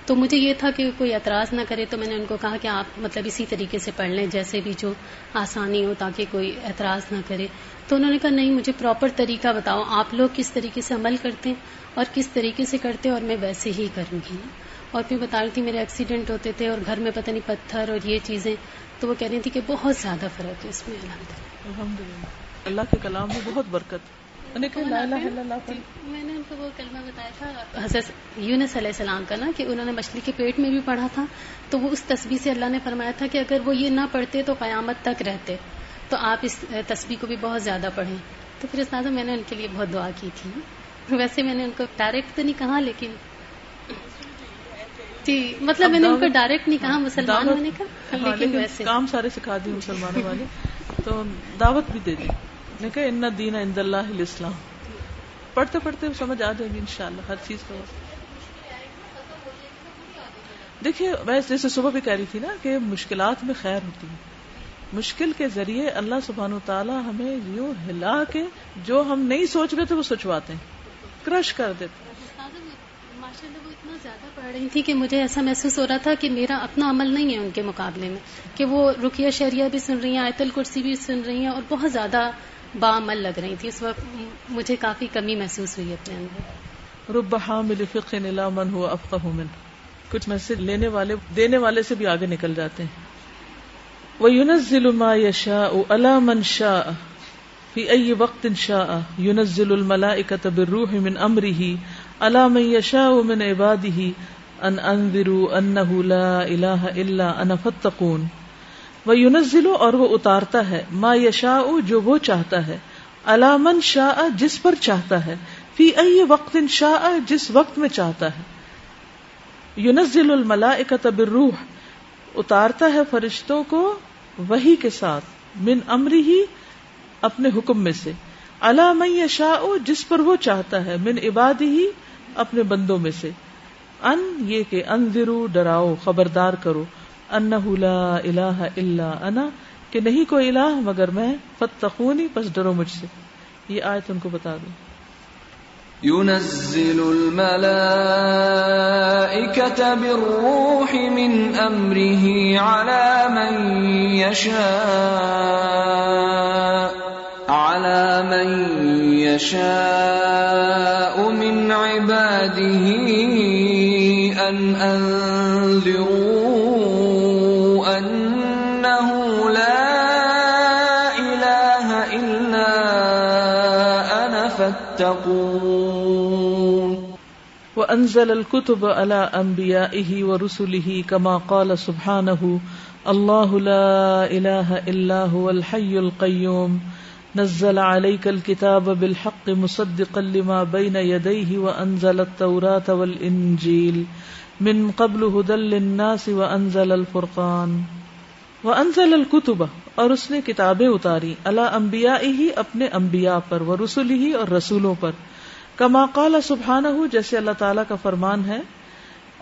تو مجھے یہ تھا کہ کوئی اعتراض نہ کرے تو میں نے ان کو کہا کہ آپ مطلب اسی طریقے سے پڑھ لیں، جیسے بھی جو آسانی ہو تاکہ کوئی اعتراض نہ کرے۔ تو انہوں نے کہا نہیں مجھے پراپر طریقہ بتاؤ آپ لوگ کس طریقے سے عمل کرتے ہیں اور کس طریقے سے کرتے اور میں ویسے ہی کروں گی. اور پھر بتا رہی تھی میرے ایکسیڈنٹ ہوتے تھے اور گھر میں پتہ نہیں پتھر اور یہ چیزیں تو وہ کہہ رہی تھی کہ بہت زیادہ فرق ہے اس میں الحمد اللہ کے کلام میں بہت برکت۔ میں نے ان کو وہ کلمہ بتایا تھا حضرت یونس علیہ السلام کا نا کہ انہوں نے مچھلی کے پیٹ میں بھی پڑھا تھا تو وہ اس تصویر سے اللہ نے فرمایا تھا کہ اگر وہ یہ نہ پڑھتے تو قیامت تک رہتے۔ تو آپ اس تصویر کو بھی بہت زیادہ پڑھیں۔ تو پھر اس میں نے ان کے لیے بہت دعا کی تھی۔ ویسے میں نے ان کو ڈائریکٹ تو نہیں کہا لیکن جی مطلب میں نے ان کو ڈائریکٹ نہیں کہا مسلمان ہونے کا ہاں، لیکن ویسے۔ کام سارے سکھا دی مسلمانوں والے۔ تو دعوت بھی دے دی نے کہا ان دین عند اللہ الاسلام پڑھتے پڑھتے سمجھ آ جائے گی انشاءاللہ ہر چیز کا دیکھیے میں جیسے صبح بھی کہہ رہی تھی نا کہ مشکلات میں خیر ہوتی ہے۔ مشکل کے ذریعے اللہ سبحان و تعالیٰ ہمیں یوں ہلا کے جو ہم نہیں سوچ رہے تھے وہ سوچواتے ہیں۔ کرش کر دیتے اتنا زیادہ پڑھ رہی تھی کہ مجھے ایسا محسوس ہو رہا تھا کہ میرا اپنا عمل نہیں ہے ان کے مقابلے میں۔ کہ وہ رکیہ شریعہ بھی سن رہی ہیں آیت الکرسی بھی سن رہی ہیں اور بہت زیادہ بعمل لگ رہی تھی۔ اس وقت مجھے کافی کمی محسوس ہوئی اپنے اندر۔ رب حامل فقہ لا من ہوا افقہ من۔ کچھ میسج لینے والے دینے والے سے بھی آگے نکل جاتے ہیں۔ وَيُنَزِّلُ مَا يَشَاءُ عَلَى مَنْ شَاءَ. فِي أَيِّ وَقْتٍ شَاءَ. يُنَزِّلُ الْمَلَائِكَةَ بِالرُّوحِ مِنْ أَمْرِهِ. عَلَى مَنْ يَشَاءُ مِنْ عِبَادِهِ. أَنْ أَنذِرُوا أَنَّهُ لَا إِلَهَ إِلَّا أَنَا فَاتَّقُونَ. وَيُنَزِّلُ اور وہ اتارتا ہے ما یشاء جو وہ چاہتا ہے. عَلَى مَنْ شَاءَ جس پر چاہتا ہے. فی ای وقت شاء جس وقت میں چاہتا ہے. ينزل الملائکة بالروح. اتارتا ہے فرشتوں کو وہی کے ساتھ من امری ہی اپنے حکم میں سے۔ اللہ میں شاہ جس پر وہ چاہتا ہے، من عبادی ہی اپنے بندوں میں سے۔ ان، یہ کہ ان درو ڈراؤ، خبردار کرو۔ ان لا الہ الا انا، کہ نہیں کوئی الہ مگر میں فتقونی پس ڈرو مجھ سے۔ یہ آیت ان کو بتا دوں ينزل الملائكة بالروح من أمره على من يشاء، على من يشاء من عباده أن أنذروا أنه لا إله إلا أنا وانزل الكتب على انبيائه ورسله كما قال سبحانه، الله لا اله الا هو الحي القيوم. نزل عليك الكتاب بالحق مصدقا لما بين يديه وانزل التوراة والانجيل من قبل هدى للناس وانزل الفرقان. وانزل الكتب، اور اس نے کتابیں اتاری. اللہ انبیاء ہی اپنے انبیاء پر و ہی اور رسولوں پر. کما قال سبحانہ، جیسے اللہ تعالیٰ کا فرمان ہے،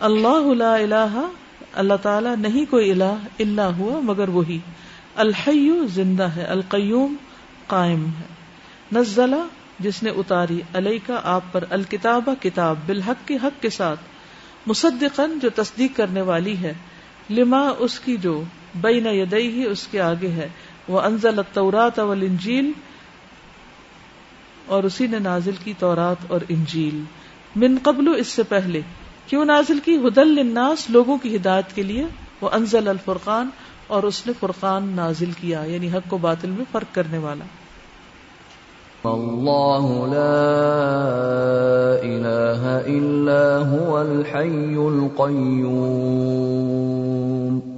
اللہ لا الہ، اللہ تعالیٰ نہیں کوئی الہ اللہ ہوا، مگر وہی۔ الحی زندہ ہے، القیوم قائم ہے۔ نزلہ جس نے اتاری علیہ کا آپ پر الکتاب، کتاب بالحق، کے حق کے ساتھ۔ مصدقن جو تصدیق کرنے والی ہے۔ لما، اس کی جو بین یدئی ہی اس کے آگے ہے۔ وہ انزل التورات والانجیل اور اسی نے نازل کی تورات اور انجیل۔ من قبل اس سے پہلے، کیوں نازل کی؟ ہدل للناس، لوگوں کی ہدایت کے لیے۔ وہ انزل الفرقان، اور اس نے فرقان نازل کیا یعنی حق کو باطل میں فرق کرنے والا۔ اللہ لا الہ الا هو الحی القیوم۔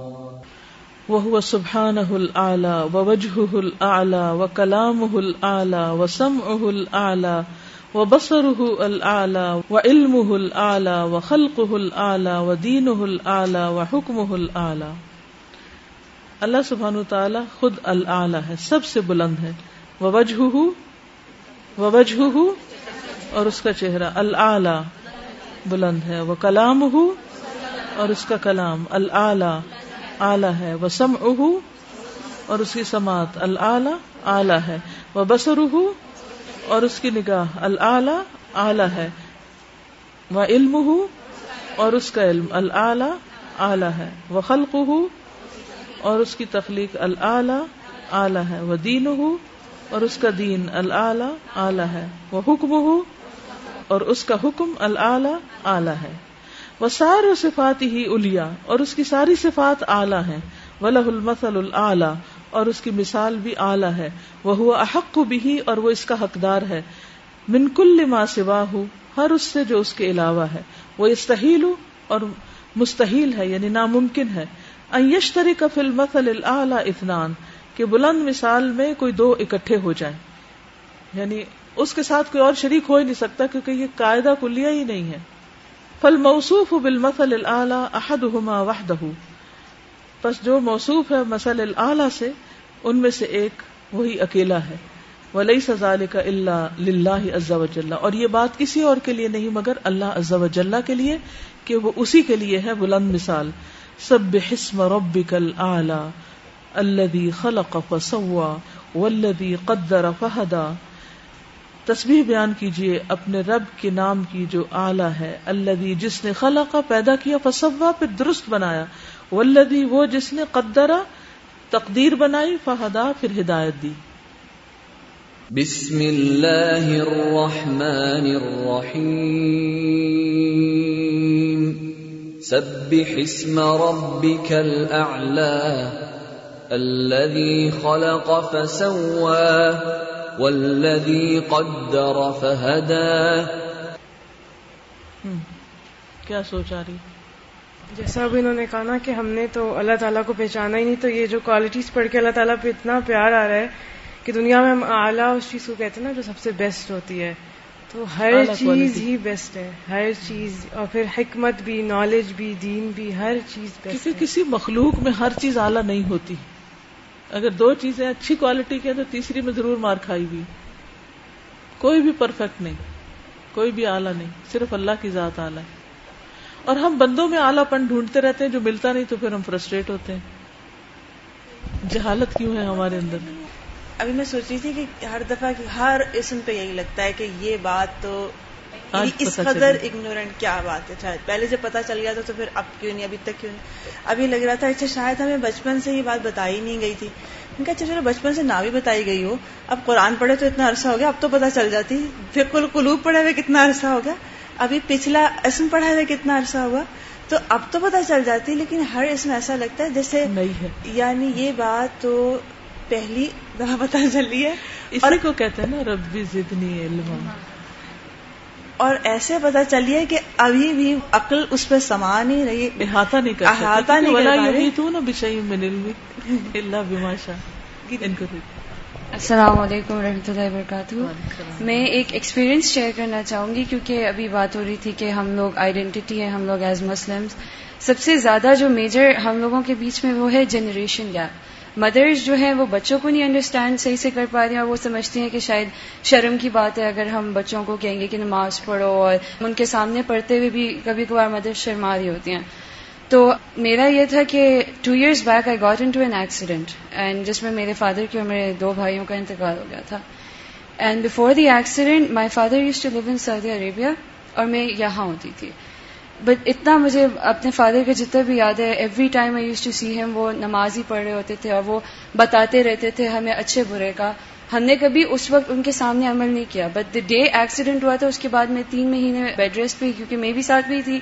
وهو سبحانه الأعلى ووجهه الأعلى وكلامه الأعلى وسمعه الأعلى وبصره الأعلى وعلمه الأعلى وخلقه الأعلى ودينه الأعلى وحكمه الأعلى اللہ سبحانہ تعالی خود العلی ہے، سب سے بلند ہے۔ وجہ وجہ اور اس کا چہرہ العلی بلند ہے۔ وہ کلام اور اس کا کلام العلی اعلی ہے وہ سم اور اس کی سماعت العلی اعلی ہے وہ بسر اور اس کی نگاہ العلی اعلی ہے وہ علم اور اس کا علم العلی اعلی ہے وہ خلق اور اس کی تخلیق العلی اعلی ہے وہ دین اور اس کا دین العلی اعلی ہے وہ حکم اور اس کا حکم العلی اعلی ہے۔ وہ سارے صفات ہی الیا اور اس کی ساری صفات اعلیٰ ہیں۔ ولہ المسل العلیٰ اور اس کی مثال بھی اعلیٰ ہے۔ وہ ہوا احق بھی اور وہ اس کا حقدار ہے۔ من کل ما سوا ہو ہر اس سے جو اس کے علاوہ ہے۔ وہ استحیل اور مستحیل ہے یعنی ناممکن ہے۔ ایشتری کا فل مسل العلیٰ اطنان کہ بلند مثال میں کوئی دو اکٹھے ہو جائیں۔ یعنی اس کے ساتھ کوئی اور شریک ہو ہی نہیں سکتا کیونکہ یہ قاعدہ کلیہ ہی نہیں ہے۔ فل موصوف بال مسل العلیٰ احد ہما جو موصوف ہے مسل العلیٰ سے، ان میں سے ایک وہی اکیلا ہے. ولی سزال کا اللہ للہ عز وجل. اور یہ بات کسی اور کے لیے نہیں، مگر اللہ عز وجل کے لیے، کہ وہ اسی کے لیے ہے، بلند مثال. سب حسم ربک العلی الذي خلق فسوا والذي قدر فهدى. تسبیح بیان کیجیے اپنے رب کے نام کی جو اعلیٰ ہے اللہ جس نے خلا پیدا کیا، فسوا پھر درست بنایا ولدی وہ جس نے قدرا تقدیر بنائی، فہدا پھر ہدایت دی۔ بسم اللہ الرحمن الرحیم۔ سبح اسم ربك الاعلى الذي خلق فسوى والذی قدر کیا سوچا رہی؟ جیسا اب انہوں نے کہا نا کہ ہم نے تو اللہ تعالیٰ کو پہچانا ہی نہیں تو یہ جو کوالٹیز پڑھ کے اللہ تعالیٰ پہ اتنا پیار آ رہا ہے کہ دنیا میں ہم اعلیٰ اس چیز کو کہتے ہیں نا جو سب سے بیسٹ ہوتی ہے۔ تو ہر چیز ہی بیسٹ ہے ہر چیز۔ اور پھر حکمت بھی نالج بھی دین بھی ہر چیز بیسٹ کسی کسی مخلوق میں ہر چیز اعلیٰ نہیں ہوتی۔ اگر دو چیزیں اچھی کوالٹی کی ہیں تو تیسری میں ضرور مار کھائی ہوئی۔ کوئی بھی پرفیکٹ نہیں، کوئی بھی آلہ نہیں، صرف اللہ کی ذات آلہ ہے۔ اور ہم بندوں میں آلہ پن ڈھونڈتے رہتے ہیں، جو ملتا نہیں تو پھر ہم فرسٹریٹ ہوتے ہیں۔ جہالت کیوں ہے ہمارے اندر؟ ابھی میں سوچ رہی تھی کہ ہر دفعہ ہر اسم پہ یہی لگتا ہے کہ یہ بات تو اس قدر اگنورینٹ کیا بات ہے؟ شاید پہلے جب پتا چل گیا تھا تو پھر اب کیوں نہیں؟ ابھی تک کیوں نہیں؟ ابھی لگ رہا تھا اچھا شاید ہمیں بچپن سے یہ بات بتائی نہیں گئی تھی۔ کہا اچھا چلو بچپن سے نہ بھی بتائی گئی ہو۔ اب قرآن پڑھے تو اتنا عرصہ ہو گیا اب تو پتا چل جاتی۔ پھر کل قلوب پڑھے ہوئے کتنا عرصہ ہوگا ابھی پچھلا اسم پڑھا ہوئے کتنا عرصہ ہوگا تو اب تو پتا چل جاتی لیکن ہر اسم ایسا لگتا ہے جیسے یعنی یہ بات تو پہلی دفعہ پتا چلی ہے۔ اسی کو کہتے ہیں نا ربی زدنی علم اور ایسے پتا چلیے کہ ابھی بھی عقل اس پہ سما نہیں رہی احاطہ نہیں کر احاطہ نہیں کر السلام علیکم و رحمۃ اللہ وبرکاتہ۔ میں ایک ایکسپیرینس شیئر کرنا چاہوں گی کیونکہ ابھی بات ہو رہی تھی کہ ہم لوگ آئیڈینٹی ہیں ہم لوگ ایز مسلمس سب سے زیادہ جو میجر ہم لوگوں کے بیچ میں وہ ہے جنریشن گیپ مدرز جو ہیں وہ بچوں کو نہیں انڈرسٹینڈ صحیح سے کر پا رہی ہیں اور وہ سمجھتی ہیں کہ شاید شرم کی بات ہے اگر ہم بچوں کو کہیں گے کہ نماز پڑھو اور ان کے سامنے پڑھتے ہوئے بھی کبھی کبھار مدرس شرما رہی ہوتی ہیں۔ تو میرا یہ تھا کہ two years back I got into an accident and جس میں میرے فادر کی اور میرے دو بھائیوں کا انتقال ہو گیا تھا۔ And before the accident my father used to live in Saudi Arabia اور میں یہاں ہوتی تھی۔ بٹ اتنا مجھے اپنے فادر کا جتنا بھی یاد ہے every time I used to see ہم وہ نماز ہی پڑھ رہے ہوتے تھے اور وہ بتاتے رہتے تھے ہمیں اچھے برے کا۔ ہم نے کبھی اس وقت ان کے سامنے عمل نہیں کیا۔ بٹ دا ڈے ایکسیڈنٹ ہوا تھا اس کے بعد میں تین مہینے بیڈ ریسٹ پہ کیونکہ میں بھی ساتھ بھی تھی۔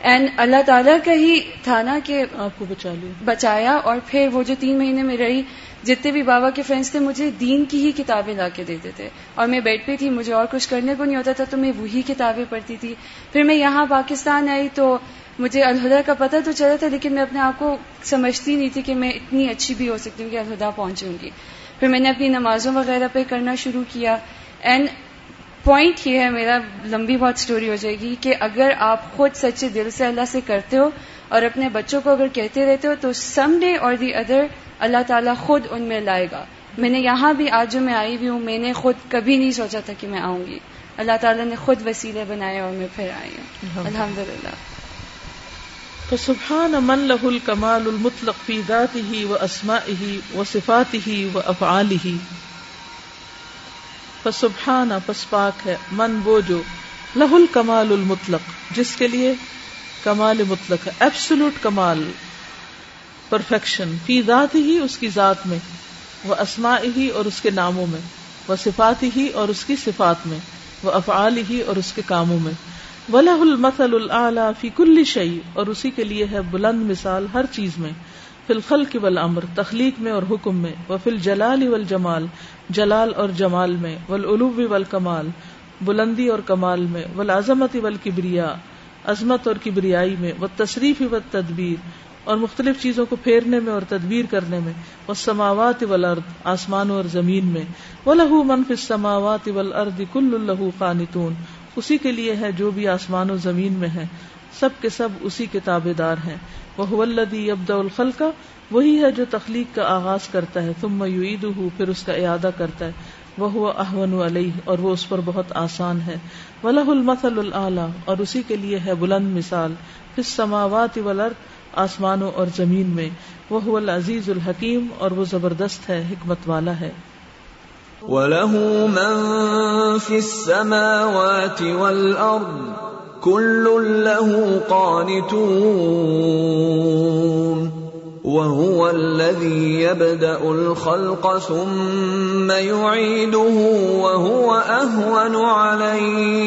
اینڈ اللہ تعالیٰ کا ہی تھا نا کہ آپ کو بچا لیا۔ بچایا اور پھر وہ جو تین مہینے میں رہی جتنے بھی بابا کے فرینڈس تھے، مجھے دین کی ہی کتابیں لا کے دیتے تھے۔ اور میں بیڈ پہ تھی، مجھے اور کچھ کرنے کو نہیں ہوتا تھا، تو میں وہی کتابیں پڑھتی تھی۔ پھر میں یہاں پاکستان آئی تو مجھے الہدا کا پتہ تو چلا تھا، لیکن میں اپنے آپ کو سمجھتی نہیں تھی کہ میں اتنی اچھی بھی ہو سکتی ہوں کہ الہدا پہنچوں گی۔ پھر میں نے اپنی نمازوں وغیرہ پہ کرنا شروع کیا۔ اینڈ پوائنٹ یہ ہے، میرا لمبی بہت سٹوری ہو جائے گی کہ اگر آپ خود سچے دل سے اللہ سے کرتے ہو اور اپنے بچوں کو اگر کہتے رہتے ہو، تو سم ڈے اور دی ادر اللہ تعالیٰ خود ان میں لائے گا۔ میں نے یہاں بھی آج جو میں آئی بھی ہوں میں نے خود کبھی نہیں سوچا تھا کہ میں آؤں گی۔ اللہ تعالیٰ نے خود وسیلے بنائے اور میں پھر آئی ہوں۔ الحمد للہ تو سبحان من له الکمال المطلق فی ذاته و اسمائه و صفاته و افعاله۔ فسبحان پس پاک ہے من وہ جو لہ الکمال المطلق جس کے لیے کمال مطلق ہے ایبسلوٹ کمال۔ پرفیکشن فی ذات ہی اس کی ذات میں وہ اسما ہی اور اس کے ناموں میں وہ صفات ہی اور اس کی صفات میں وہ افعال ہی اور اس کے کاموں میں۔ ولہ المثل العلی فی کل شعی اور اسی کے لیے ہے بلند مثال ہر چیز میں۔ فی الخلق والامر تخلیق میں اور حکم میں۔ و فی الجلال والجمال، جلال اور جمال میں۔ والعلو والکمال، بلندی اور کمال میں۔ والعظمت والکبریا، عظمت اور کبریائی میں۔ وہ تصریف و تدبیر اور مختلف چیزوں کو پھیرنے میں اور تدبیر کرنے میں۔ وہ سماوات ولرد آسمانوں اور زمین میں۔ وہ لہو منف سماوات ولرد کل الہو قانتون اسی کے لیے ہے جو بھی آسمان و زمین میں ہے، سب کے سب اسی کے تابے دار ہیں۔ وہ ولدی ابد الخل کا وہی ہے جو تخلیق کا آغاز کرتا ہے۔ تم میعید پھر اس کا اعادہ کرتا ہے۔ وہ احون علیہ اور وہ اس پر بہت آسان ہے۔ ولہ المثل العلیٰ اور اسی کے لیے ہے بلند مثال۔ پھر سماوات ولرد آسمانوں اور زمین میں۔ وہ العزیز الحکیم اور وہ زبردست ہے، حکمت والا ہے۔ وَلَهُ مَن فِي السَّمَاوَاتِ وَالْأَرْضِ، كُلٌّ لَهُ قَانِتُونَ۔ وَهُوَ الَّذِي يَبْدَأُ الْخَلْقَ ثُمَّ يُعِيدُهُ، وَهُوَ أَهْوَنُ عَلَيْهِ۔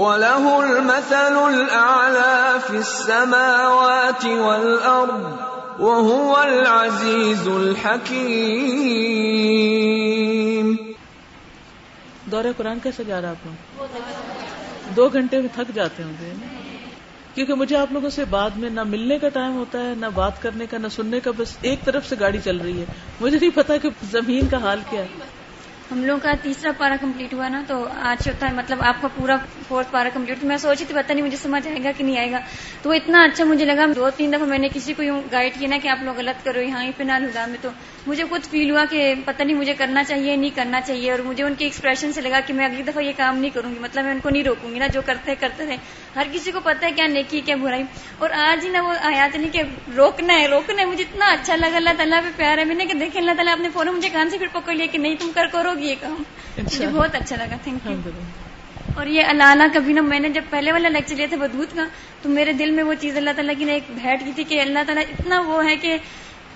وَلَهُ الْمَثَلُ الْأَعْلَى فِي السَّمَاوَاتِ وَالْأَرْضِ، وهو العزيز الحكيم. دورہ قرآن کیسے جا رہا آپ لوگ؟ دو گھنٹے میں تھک جاتے ہوں گے۔ کیونکہ مجھے آپ لوگوں سے بعد میں نہ ملنے کا ٹائم ہوتا ہے، نہ بات کرنے کا، نہ سننے کا، بس ایک طرف سے گاڑی چل رہی ہے۔ مجھے نہیں پتا کہ زمین کا حال کیا ہے۔ ہم لوگوں کا تیسرا پارا کمپلیٹ ہوا نا، تو آج ہوتا ہے مطلب آپ کا پورا فورتھ پارا کمپلیٹ۔ میں سوچی تھی، پتہ نہیں مجھے سمجھ آئے گا کہ نہیں آئے گا۔ تو وہ اتنا اچھا مجھے لگا، دو تین دفعہ میں نے کسی کو یوں گائڈ کیا نا کہ آپ لوگ غلط کرو، یہاں پہ نال ہدا میں تو مجھے خود فیل ہوا کہ پتہ نہیں مجھے کرنا چاہیے، نہیں کرنا چاہیے۔ اور مجھے ان کے ایکسپریشن سے لگا کہ میں اگلی دفعہ یہ کام نہیں کروں گی۔ مطلب میں ان کو نہیں روکوں گی نا، جو کرتے کرتے رہے۔ ہر کسی کو پتہ ہے کیا نیکی کیا برائی۔ اور آج ہی نا وہ آیات نہیں کہ روکنا ہے روکنا ہے۔ مجھے اتنا اچھا لگا، اللہ تعالیٰ پہ پیار ہے۔ میں نے کہ دیکھیں، اللہ تعالیٰ اپنے فون مجھے کان سے پھر پکڑ لیا کہ نہیں تم کر کرو یہ کام مجھے بہت اچھا لگا تھینک یو اور یہ الانا کبھی نا میں نے جب پہلے والا لیکچر لیا تھا بدوت کا تو میرے دل میں وہ چیز اللہ تعالیٰ کی نے ایک بھیٹ کی تھی کہ اللہ تعالیٰ اتنا وہ ہے کہ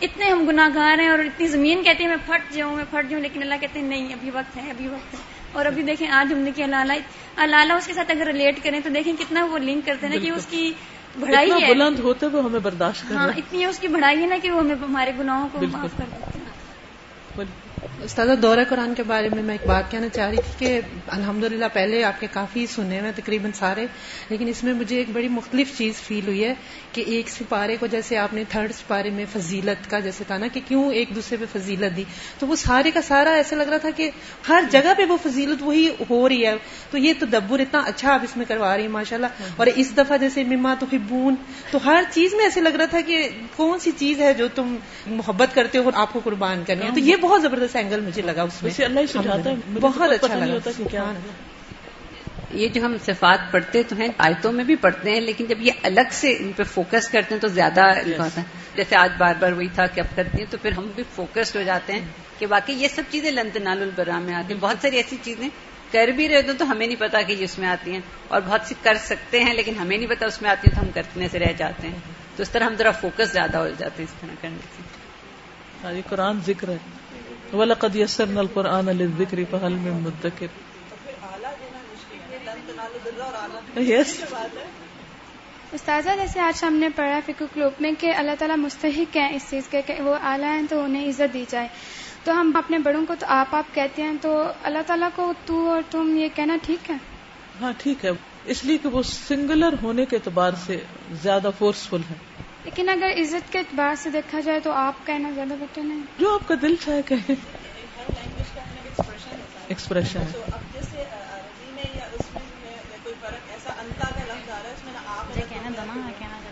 اتنے ہم گناہ گار ہیں اور اتنی زمین کہتی ہے میں پھٹ جاؤں میں پھٹ جاؤں لیکن اللہ کہتے ہیں نہیں ابھی وقت ہے ابھی وقت ہے۔ اور ابھی دیکھیں آج ہم نے کیا لالا۔ الالا اس کے ساتھ اگر ریلیٹ کریں تو دیکھیں کتنا وہ لنک کرتے ہیں نا کہ اس کی بڑھائی ہے۔ بلند ہوتے ہوئے ہمیں برداشت ہاں اتنی اس کی بڑھائی ہے نا کہ وہ ہمیں ہمارے گناہوں کو معاف کر دیتے ہیں۔ استاد دورہ قرآن کے بارے میں میں ایک بات کہنا چاہ رہی تھی کہ الحمدللہ پہلے آپ کے کافی سنے ہوئے تقریباً سارے لیکن اس میں مجھے ایک بڑی مختلف چیز فیل ہوئی ہے کہ ایک سپارے کو جیسے آپ نے تھرڈ سپارے میں فضیلت کا جیسے تھا نا کہ کیوں ایک دوسرے پہ فضیلت دی؟ تو وہ سارے کا سارا ایسا لگ رہا تھا کہ ہر جگہ پہ وہ فضیلت وہی ہو رہی ہے۔ تو یہ تو دبر اتنا اچھا آپ اس میں کروا رہی ہیں ماشاء اللہ اور اس دفعہ جیسے مما تو خبون تو ہر چیز میں ایسے لگ رہا تھا کہ کون سی چیز ہے جو تم محبت کرتے ہو اور آپ کو قربان کرنی ہے؟ تو یہ بہت زبردست اینگل مجھے لگا اس میں اللہ بہت اچھا لگا۔ یہ جو ہم صفات پڑھتے تو ہیں آیتوں میں بھی پڑھتے ہیں لیکن جب یہ الگ سے ان پہ فوکس کرتے ہیں تو زیادہ ہوتا ہے۔ جیسے آج بار بار وہی تھا کہ اب کرتی ہیں تو پھر ہم بھی فوکسڈ ہو جاتے ہیں کہ واقعی یہ سب چیزیں لنت نال البرا میں آتی ہیں۔ بہت ساری ایسی چیزیں کر بھی رہے تو ہمیں نہیں پتا کہ یہ اس میں آتی ہیں۔ اور بہت سی کر سکتے ہیں لیکن ہمیں نہیں پتا اس میں آتی ہیں تو ہم کرنے سے رہ جاتے ہیں۔ تو اس طرح ہم ذرا فوکس زیادہ ہو جاتے ہیں اس طرح کرنے سے۔ قرآن ذکر ہے۔ وَلَقَدْ يَسَّرْنَا الْقُرْآنَ لِلذِّكْرِ فَهَلْ مِن مُدَّكِرٍ یس استاذہ جیسے آج ہم نے پڑھا فکر کلوب میں کہ اللہ تعالیٰ مستحق ہیں اس چیز کے کہ وہ اعلیٰ ہیں تو انہیں عزت دی جائے۔ تو ہم اپنے بڑوں کو تو آپ آپ کہتے ہیں تو اللہ تعالیٰ کو تو اور تم یہ کہنا ٹھیک ہے؟ ہاں ٹھیک ہے۔ اس لیے کہ وہ سنگولر ہونے کے اعتبار سے زیادہ فورسفل ہے لیکن اگر عزت کے اعتبار سے دیکھا جائے تو آپ کہنا زیادہ بیٹر نہیں جو آپ کا دل چاہے کہیں ایکسپریشن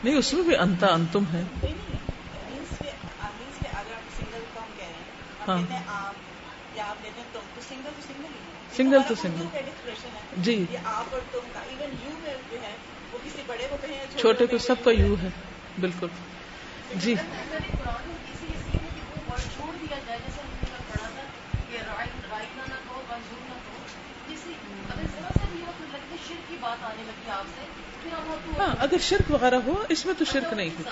نہیں اس میں بھی انتا انتم ہے۔ ہاں۔ سنگل تو سنگل جی۔ چھوٹے کو سب کا یو ہے۔ بالکل۔ جی۔ ہاں اگر شرک وغیرہ ہو اس میں تو شرک نہیں ہے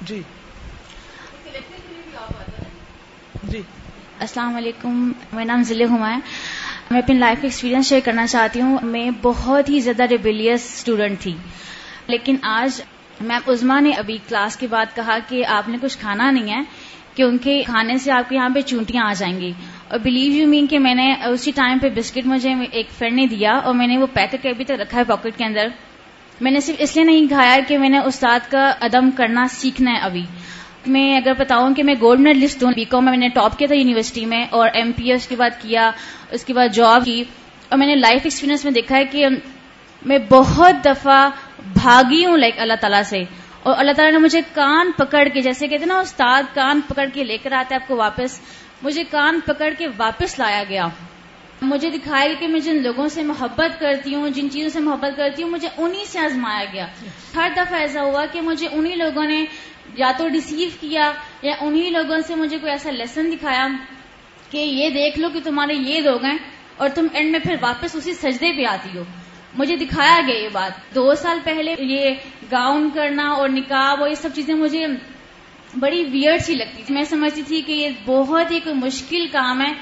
جی۔ جی۔ السلام علیکم۔ میرا نام ضلع ہما ہے میں اپنی لائف ایکسپیرینس شیئر کرنا چاہتی ہوں۔ میں بہت ہی زیادہ ریبیلیس اسٹوڈنٹ تھی۔ لیکن آج میم عزما نے ابھی کلاس کے بعد کہا کہ آپ نے کچھ کھانا نہیں ہے، کیونکہ کھانے سے آپ کے یہاں پہ چونٹیاں آ جائیں گی۔ اور بلیو یو مین کہ میں نے اسی ٹائم پہ بسکٹ مجھے ایک فرینڈ نے دیا اور میں نے وہ پیک کر کے ابھی تک رکھا ہے پاکٹ کے اندر۔ میں نے صرف اس لیے نہیں کھایا کہ میں نے استاد کا عدم کرنا سیکھنا ہے ابھی۔ میں اگر بتاؤں کہ میں گولڈ میڈلسٹ ہوں بی کام میں نے ٹاپ کیا تھا یونیورسٹی میں اور ایم پی ایس کے بعد کیا، اس کے بعد جاب کی۔ اور میں نے لائف ایکسپیرینس میں دیکھا ہے کہ میں بہت دفعہ بھاگی ہوں لائک اللہ تعالیٰ سے۔ اور اللہ تعالیٰ نے مجھے کان پکڑ کے، جیسے کہتے نا، استاد کان پکڑ کے لے کر آتے آپ کو واپس۔ مجھے کان پکڑ کے واپس لایا گیا۔ مجھے دکھایا گیا کہ میں جن لوگوں سے محبت کرتی ہوں، جن چیزوں سے محبت کرتی ہوں، مجھے انہی سے آزمایا گیا۔ ہر دفعہ ایسا ہوا کہ مجھے انہی لوگوں نے یا تو ڈسیو کیا، یا انہی لوگوں سے مجھے کوئی ایسا لیسن دکھایا کہ یہ دیکھ لو کہ تمہارے یہ لوگ ہیں اور تم اینڈ میں پھر واپس اسی سجدے پہ آتی ہو۔ مجھے دکھایا گیا یہ بات۔ دو سال پہلے یہ گاؤن کرنا اور نکاب اور یہ سب چیزیں مجھے بڑی ویئر سی لگتی تھی۔ میں سمجھتی تھی کہ یہ بہت ہی کوئی مشکل کام ہے۔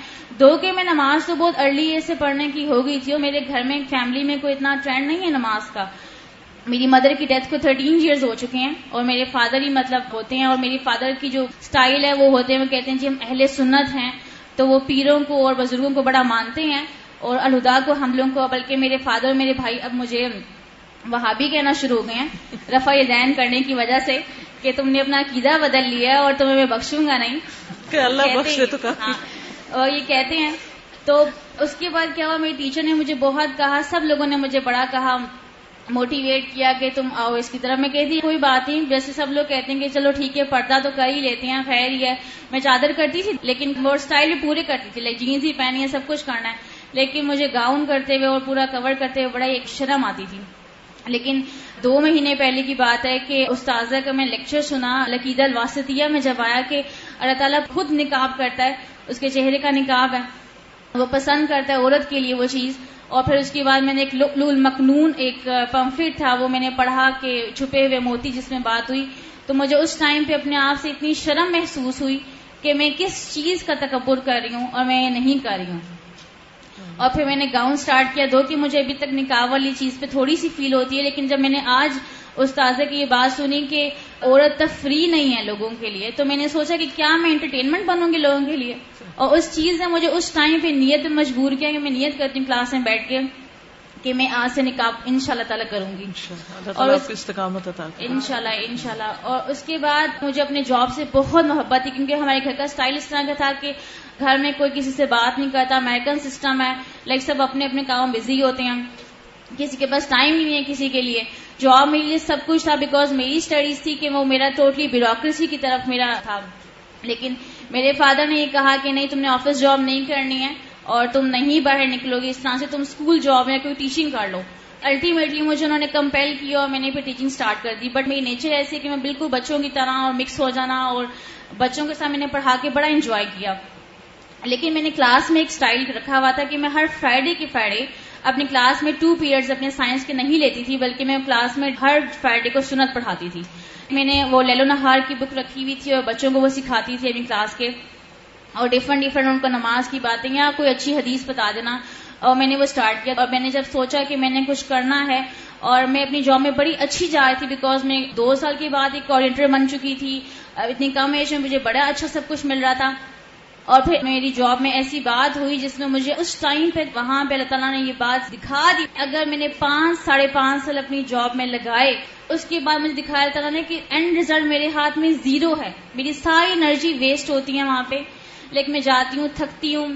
دو کہ میں نماز تو بہت ارلی ایج سے پڑھنے کی ہو گئی تھی اور میرے گھر میں فیملی میں کوئی اتنا ٹرینڈ نہیں ہے نماز کا۔ میری مدر کی ڈیتھ کو تھرٹین ایئرز ہو چکے ہیں اور میرے فادر ہی مطلب ہوتے ہیں اور میری فادر کی جو سٹائل ہے وہ ہوتے ہیں، وہ کہتے ہیں جی ہم اہل سنت ہیں تو وہ پیروں کو اور بزرگوں کو بڑا مانتے ہیں۔ اور الہدا کو ہم لوگوں کو بلکہ میرے فادر اور میرے بھائی اب مجھے وہاں بھی کہنا شروع ہو گئے ہیں رفع دین کرنے کی وجہ سے کہ تم نے اپنا عقیدہ بدل لیا اور تمہیں میں بخشوں گا نہیں۔ کہ اللہ بخشے تو ہاں اور یہ کہتے ہیں تو اس کے بعد کیا ہوا میری ٹیچر نے مجھے بہت کہا سب لوگوں نے مجھے بڑا کہا موٹیویٹ کیا کہ تم آؤ اس کی طرف۔ میں کہتی کوئی بات نہیں جیسے سب لوگ کہتے ہیں کہ چلو ٹھیک ہے پردہ تو کر ہی لیتے ہیں خیر ہی ہے۔ میں چادر کرتی تھی لیکن وہ اسٹائل بھی پورے کرتی تھی لائک جینس ہی پہنی ہے سب کچھ کرنا ہے۔ لیکن مجھے گاؤن کرتے ہوئے اور پورا کور کرتے ہوئے بڑا ایک شرم آتی تھی۔ لیکن دو مہینے پہلے کی بات ہے کہ استاذہ کا میں لیکچر سنا لقید الواسطیہ میں جب آیا کہ اللہ تعالیٰ خود نکاب کرتا ہے، اس کے چہرے کا نکاب ہے۔ وہ پسند کرتا ہے عورت کے لیے وہ چیز۔ اور پھر اس کے بعد میں نے ایک لول مکنون ایک پمفٹ تھا، وہ میں نے پڑھا کہ چھپے ہوئے موتی جس میں بات ہوئی۔ تو مجھے اس ٹائم پہ اپنے آپ سے اتنی شرم محسوس ہوئی کہ میں کس چیز کا تکبر کر رہی ہوں اور میں یہ نہیں کر رہی ہوں۔ اور پھر میں نے گاؤن سٹارٹ کیا۔ دو کہ مجھے ابھی تک نکاح والی چیز پہ تھوڑی سی فیل ہوتی ہے، لیکن جب میں نے آج استاذہ کی یہ بات سنی کہ عورت تفریح نہیں ہے لوگوں کے لیے، تو میں نے سوچا کہ کیا میں انٹرٹینمنٹ بنوں گی لوگوں کے لیے؟ اور اس چیز نے مجھے اس ٹائم پہ نیت مجبور کیا کہ میں نیت کرتی ہوں کلاس میں بیٹھ کے۔ کہ میں آج سے نکاح ان شاء اللہ تعالیٰ کروں گی۔ اور استقامت ان شاء اللہ ان شاء اللہ اور اس کے بعد مجھے اپنے جاب سے بہت محبت تھی کیونکہ ہمارے گھر کا اسٹائل اس طرح کا تھا کہ گھر میں کوئی کسی سے بات نہیں کرتا امیرکن سسٹم ہے۔ لائک سب اپنے اپنے کام بزی ہوتے ہیں۔ کسی کے پاس ٹائم ہی نہیں ہے کسی کے لیے۔ جاب میرے لیے سب کچھ تھا بیکاز میری اسٹڈیز تھی کہ وہ میرا ٹوٹلی بیوروکریسی کی طرف میرا تھا۔ لیکن میرے فادر نے یہ کہا کہ نہیں تم نے آفس جاب نہیں کرنی ہے۔ اور تم نہیں باہر نکلو گے اس طرح سے تم اسکول جاب یا کوئی ٹیچنگ کر لو۔ الٹیمیٹلی مجھے انہوں نے کمپیل کیا اور میں نے پھر ٹیچنگ سٹارٹ کر دی۔ بٹ میری نیچر ایسی ہے کہ میں بالکل بچوں کی طرح اور مکس ہو جانا اور بچوں کے ساتھ میں نے پڑھا کے بڑا انجوائے کیا۔ لیکن میں نے کلاس میں ایک سٹائل رکھا ہوا تھا کہ میں ہر فرائیڈے کے فرائیڈے اپنی کلاس میں ٹو پیریڈز اپنے سائنس کے نہیں لیتی تھی، بلکہ میں کلاس میں ہر فرائیڈے کو سنت پڑھاتی تھی۔ میں نے وہ لیلو نہار کی بک رکھی ہوئی تھی اور بچوں کو وہ سکھاتی تھی اپنی کلاس کے۔ اور ڈفرنٹ ڈفرنٹ ان کو نماز کی باتیں یا کوئی اچھی حدیث بتا دینا۔ اور میں نے وہ اسٹارٹ کیا۔ اور میں نے جب سوچا کہ میں نے کچھ کرنا ہے اور میں اپنی جاب میں بڑی اچھی جا رہی تھی بیکاز میں دو سال کے بعد ایک کوآڈینیٹر بن چکی تھی۔ اتنی کم ایج میں مجھے بڑا اچھا سب کچھ مل رہا تھا۔ اور پھر میری جاب میں ایسی بات ہوئی جس میں مجھے اس ٹائم پہ وہاں پہ اللہ تعالیٰ نے یہ بات دکھا دی۔ اگر میں نے پانچ، ساڑھے پانچ سال اپنی جاب میں لگائے، اس کے بعد مجھے دکھایا اللہ تعالیٰ نے کہ اینڈ ریزلٹ میرے ہاتھ میں زیرو ہے۔ میری ساری انرجی ویسٹ ہوتی ہے وہاں پہ۔ لیکن میں جاتی ہوں تھکتی ہوں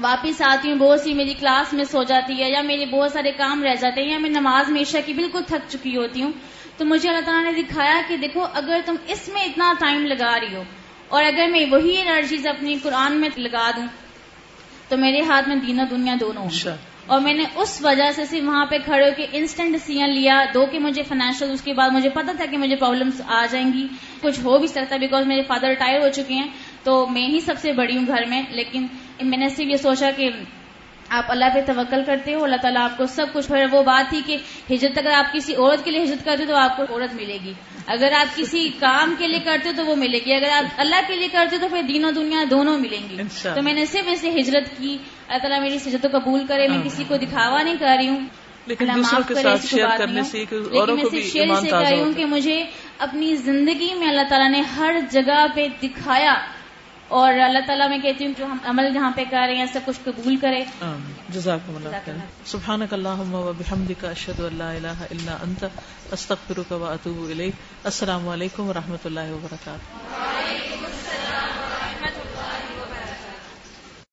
واپس آتی ہوں بہت سی میری کلاس مس ہو جاتی ہے یا میرے بہت سارے کام رہ جاتے ہیں یا میں نماز میں عشاء کی بالکل تھک چکی ہوتی ہوں۔ تو مجھے اللہ تعالیٰ نے دکھایا کہ دیکھو اگر تم اس میں اتنا ٹائم لگا رہی ہو اور اگر میں وہی انرجیز اپنی قرآن میں لگا دوں تو میرے ہاتھ میں دینوں دنیا دونوں ہوں۔ اور میں نے اس وجہ سے صرف وہاں پہ کھڑے ہو کے انسٹنٹ ڈسیزن لیا دو کہ مجھے فائنینشیل اس کے بعد مجھے پتا تھا کہ مجھے پرابلمس آ جائیں گی کچھ ہو بھی سکتا ہے بیکاز میرے فادر ریٹائر ہو چکے ہیں۔ تو میں ہی سب سے بڑی ہوں گھر میں لیکن میں نے صرف یہ سوچا کہ آپ اللہ پہ توکل کرتے ہو اللہ تعالیٰ آپ کو سب کچھ پھر وہ بات تھی کہ ہجرت اگر آپ کسی عورت کے لیے ہجرت کرتے ہو تو آپ کو عورت ملے گی۔ اگر آپ کسی کام کے لیے کرتے ہو تو وہ ملے گی۔ اگر آپ اللہ کے لیے کرتے ہو تو پھر دین و دنیا دونوں ملیں گی۔ تو میں نے صرف اسے ہجرت کی۔ اللہ تعالیٰ میری ہجرت کو قبول کرے میں کسی کو دکھاوا نہیں کر رہی ہوں۔ لیکن دوسروں کے ساتھ شیئر کرنے سے لیکن میں صرف شیئر سے کر رہی ہوں کہ مجھے اپنی زندگی میں اللہ تعالیٰ نے ہر جگہ پہ دکھایا۔ اور اللہ تعالیٰ میں کہتی ہوں جو ہم عمل جہاں پہ کر رہے ہیں سب کچھ قبول کرے جزاکم اللہ سبحانک اللہم و بحمدک اشہد ان لا الہ الا انت استغفرک و اتوب الیک۔ السلام علیکم و رحمۃ اللہ وبرکاتہ